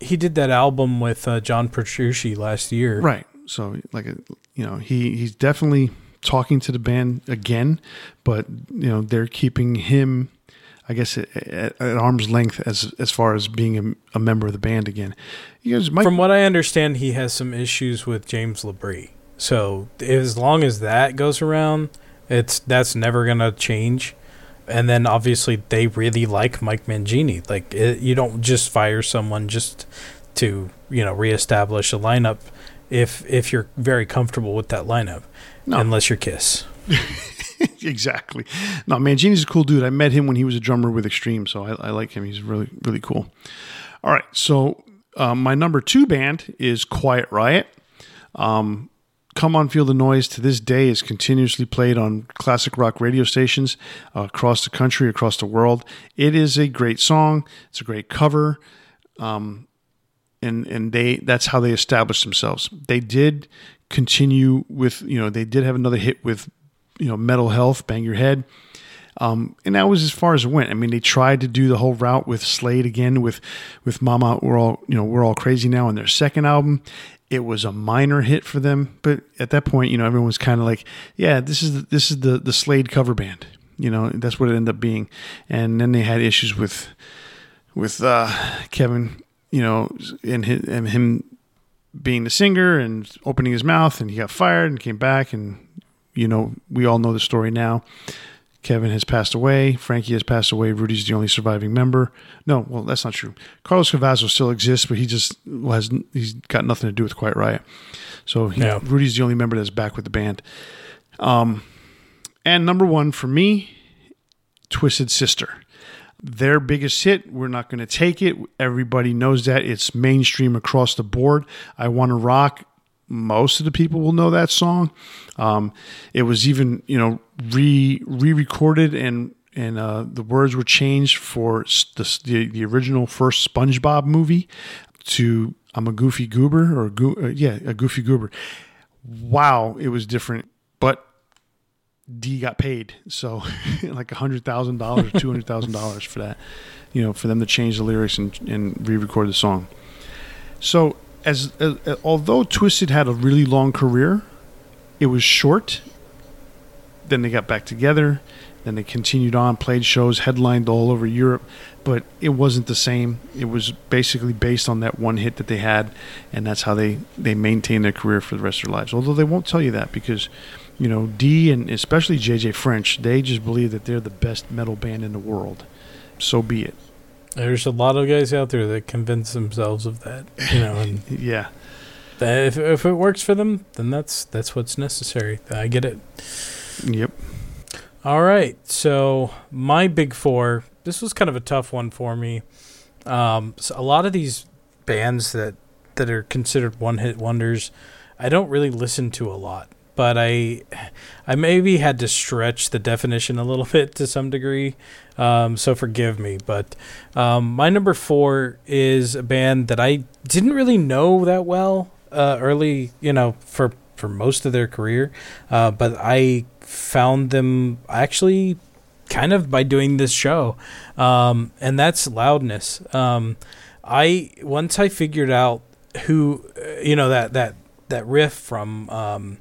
he did that album with uh, John Petrucci last year,
right? So, like, you know, he he's definitely talking to the band again, but you know, they're keeping him, I guess, at, at arm's length as as far as being a, a member of the band again.
Might- From what I understand, he has some issues with James LaBrie. So, as long as that goes around, it's that's never gonna change and then obviously they really like Mike Mangini. Like it, you don't just fire someone just to you know reestablish a lineup if if you're very comfortable with that lineup, no. unless you're Kiss. <laughs>
exactly. No, Mangini's a cool dude. I met him when he was a drummer with Extreme, so I, I like him. He's really really cool. All right, so um, my number two band is Quiet Riot. Um, Come On Feel the Noise to this day is continuously played on classic rock radio stations uh, across the country, across the world. It is a great song. It's a great cover. Um, and and they that's how they established themselves. They did continue with, you know, they did have another hit with, you know, Metal Health, Bang Your Head. Um, and that was as far as it went. I mean, they tried to do the whole route with Slade again with with Mama. We're all you know we're all crazy now on their second album. It was a minor hit for them, but at that point, you know, everyone was kind of like, "Yeah, this is the, this is the the Slade cover band." You know, that's what it ended up being. And then they had issues with with uh, Kevin, you know, and, his, and him being the singer and opening his mouth, and he got fired and came back, and you know we all know the story now. Kevin has passed away. Frankie has passed away. Rudy's the only surviving member. No, well, that's not true. Carlos Cavazo still exists, but he just has he's got nothing to do with Quiet Riot. So he,
Yeah.
Rudy's the only member that's back with the band. Um, and number one for me, Twisted Sister. Their biggest hit, we're not going to take it. Everybody knows that. It's mainstream across the board. I Want to Rock. Most of the people will know that song. Um, it was even, you know, re re recorded and and uh, the words were changed for the, the the original first SpongeBob movie to "I'm a Goofy Goober" or Goo, uh, yeah, a Goofy Goober. Wow, it was different, but Dee got paid, so <laughs> like a hundred thousand dollars or two hundred thousand dollars for that, you know, for them to change the lyrics and, and re-record the song. So, as uh, uh, although Twisted had a really long career, it was short. Then they got back together. Then they continued on, played shows, headlined all over Europe, but it wasn't the same. It was basically based on that one hit that they had, and that's how they they maintained their career for the rest of their lives. Although they won't tell you that because you know, Dee and especially JJ French, they just believe that they're the best metal band in the world. So be it.
There's a lot of guys out there that convince themselves of that, you know, and <laughs>
Yeah.
that if if it works for them, then that's that's what's necessary. I get it.
Yep.
All right, so my big four. This was kind of a tough one for me. Um, so a lot of these bands that that are considered one hit wonders, I don't really listen to a lot. But I, I maybe had to stretch the definition a little <laughs> bit to some degree. Um, so forgive me. But um, my number four is a band that I didn't really know that well uh, early. You know, for for most of their career, uh, but I found them actually kind of by doing this show, um, and that's loudness. Um, I once I figured out who uh, you know that that that riff from um,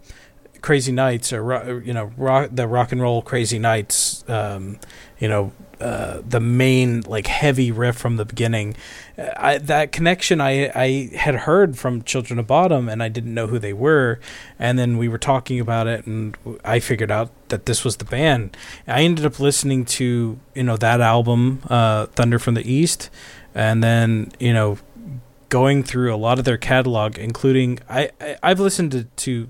Crazy Nights or you know rock, the rock and roll Crazy Nights, um, you know. Uh, the main like heavy riff from the beginning, Uh, I, that connection I I had heard from Children of Bodom and I didn't know who they were, and then we were talking about it and I figured out that this was the band. I ended up listening to you know that album, uh, Thunder from the East, and then you know going through a lot of their catalog, including I, I I've listened to, to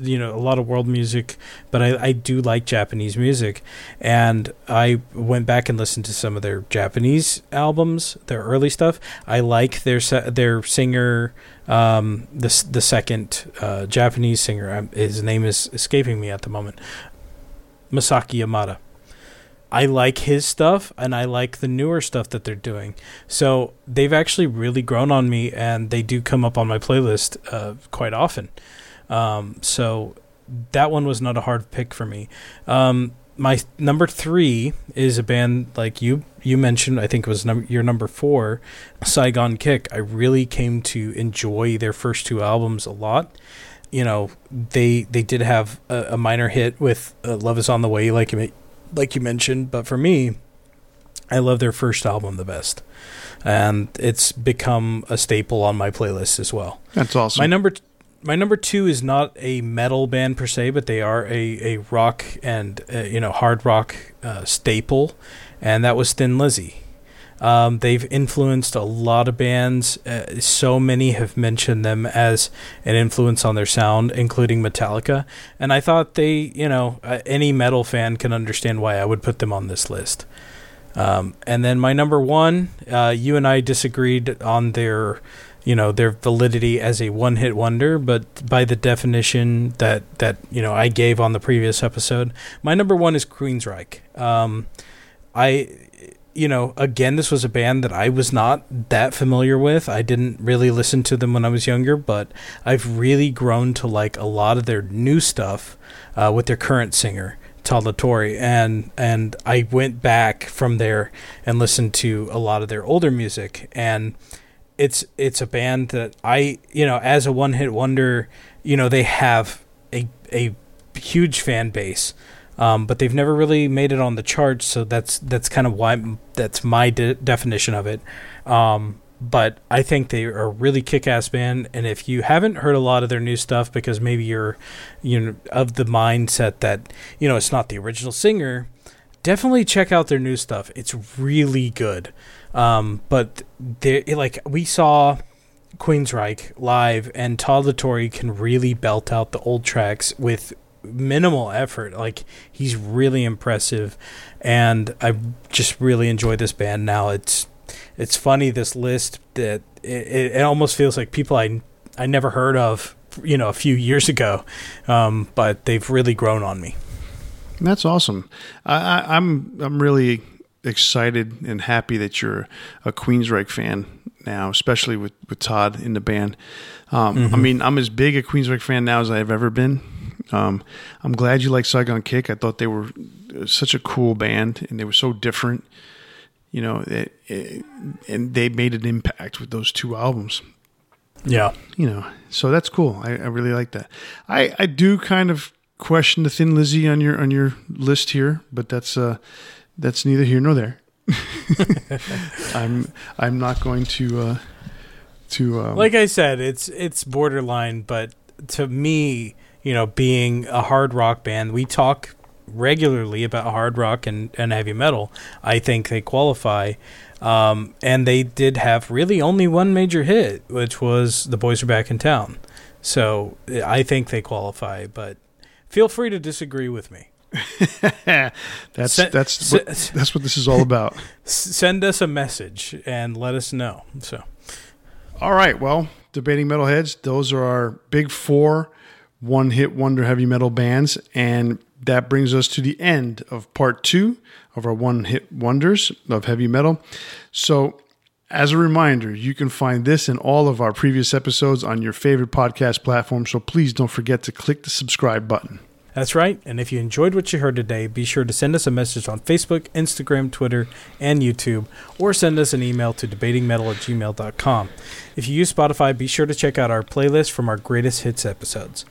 you know a lot of world music, but I, I do like Japanese music, and I went back and listened to some of their Japanese albums, their early stuff. I like their their singer, um, the the second uh, Japanese singer. His name is escaping me at the moment. Masaki Yamada. I like his stuff and I like the newer stuff that they're doing. So they've actually really grown on me and they do come up on my playlist uh, quite often. Um, so that one was not a hard pick for me. Um, my th- number three is a band like you you mentioned. I think it was num- your number four, Saigon Kick. I really came to enjoy their first two albums a lot. You know, they they did have a, a minor hit with uh, "Love Is on the Way," like you like you mentioned, but for me, I love their first album the best, and it's become a staple on my playlist as well.
That's awesome.
My number t- my number two is not a metal band per se, but they are a, a rock and uh, you know hard rock uh, staple, and that was Thin Lizzy. Um, they've influenced a lot of bands. Uh, so many have mentioned them as an influence on their sound, including Metallica. And I thought they, you know, uh, any metal fan can understand why I would put them on this list. Um, and then my number one, uh, you and I disagreed on their, you know, their validity as a one-hit wonder, but by the definition that that you know I gave on the previous episode, my number one is Queensryche. Um, I, you know, again, this was a band that I was not that familiar with. I didn't really listen to them when I was younger, but I've really grown to like a lot of their new stuff uh, with their current singer. Todd La Torre and and I went back from there and listened to a lot of their older music and it's it's a band that I you know as a one hit wonder you know they have a a huge fan base um, but they've never really made it on the charts so that's that's kind of why that's my de- definition of it um, but I think they are a really kick-ass band. And if you haven't heard a lot of their new stuff, because maybe you're, you know, of the mindset that you know it's not the original singer, definitely check out their new stuff. It's really good. Um, but they like we saw Queensryche live, and Todd La Torre can really belt out the old tracks with minimal effort. Like he's really impressive, and I just really enjoy this band. Now it's it's funny this list that it, it almost feels like people I I never heard of you know a few years ago, um, but they've really grown on me.
That's awesome. I, I'm I'm really excited and happy that you're a Queensryche fan now, especially with, with Todd in the band. Um, mm-hmm. I mean, I'm as big a Queensryche fan now as I've ever been. Um, I'm glad you like Saigon Kick. I thought they were such a cool band and they were so different. You know, it, it, and they made an impact with those two albums.
Yeah,
you know, so that's cool. I, I really like that. I, I do kind of question the Thin Lizzy on your on your list here, but that's uh that's neither here nor there. <laughs> I'm I'm not going to uh, to um,
like I said, it's it's borderline, but to me, you know, being a hard rock band, we talk regularly about hard rock and, and heavy metal. I think they qualify. Um, and they did have really only one major hit, which was The Boys Are Back in Town. So I think they qualify, but feel free to disagree with me. <laughs>
that's that's what, that's what this is all about. <laughs>
Send us a message and let us know. So,
all right. Well, debating metalheads. Those are our big four one-hit wonder heavy metal bands, and that brings us to the end of part two of our one-hit wonders of heavy metal. So. As a reminder, you can find this and all of our previous episodes on your favorite podcast platform, so please don't forget to click the subscribe button.
That's right. And if you enjoyed what you heard today, be sure to send us a message on Facebook, Instagram, Twitter, and YouTube, or send us an email to debatingmetal at gmail.com. If you use Spotify, be sure to check out our playlist from our greatest hits episodes.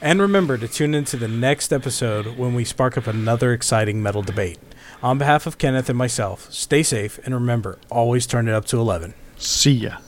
And remember to tune into the next episode when we spark up another exciting metal debate. On behalf of Kenneth and myself, stay safe and remember, always turn it up to 11.
See ya.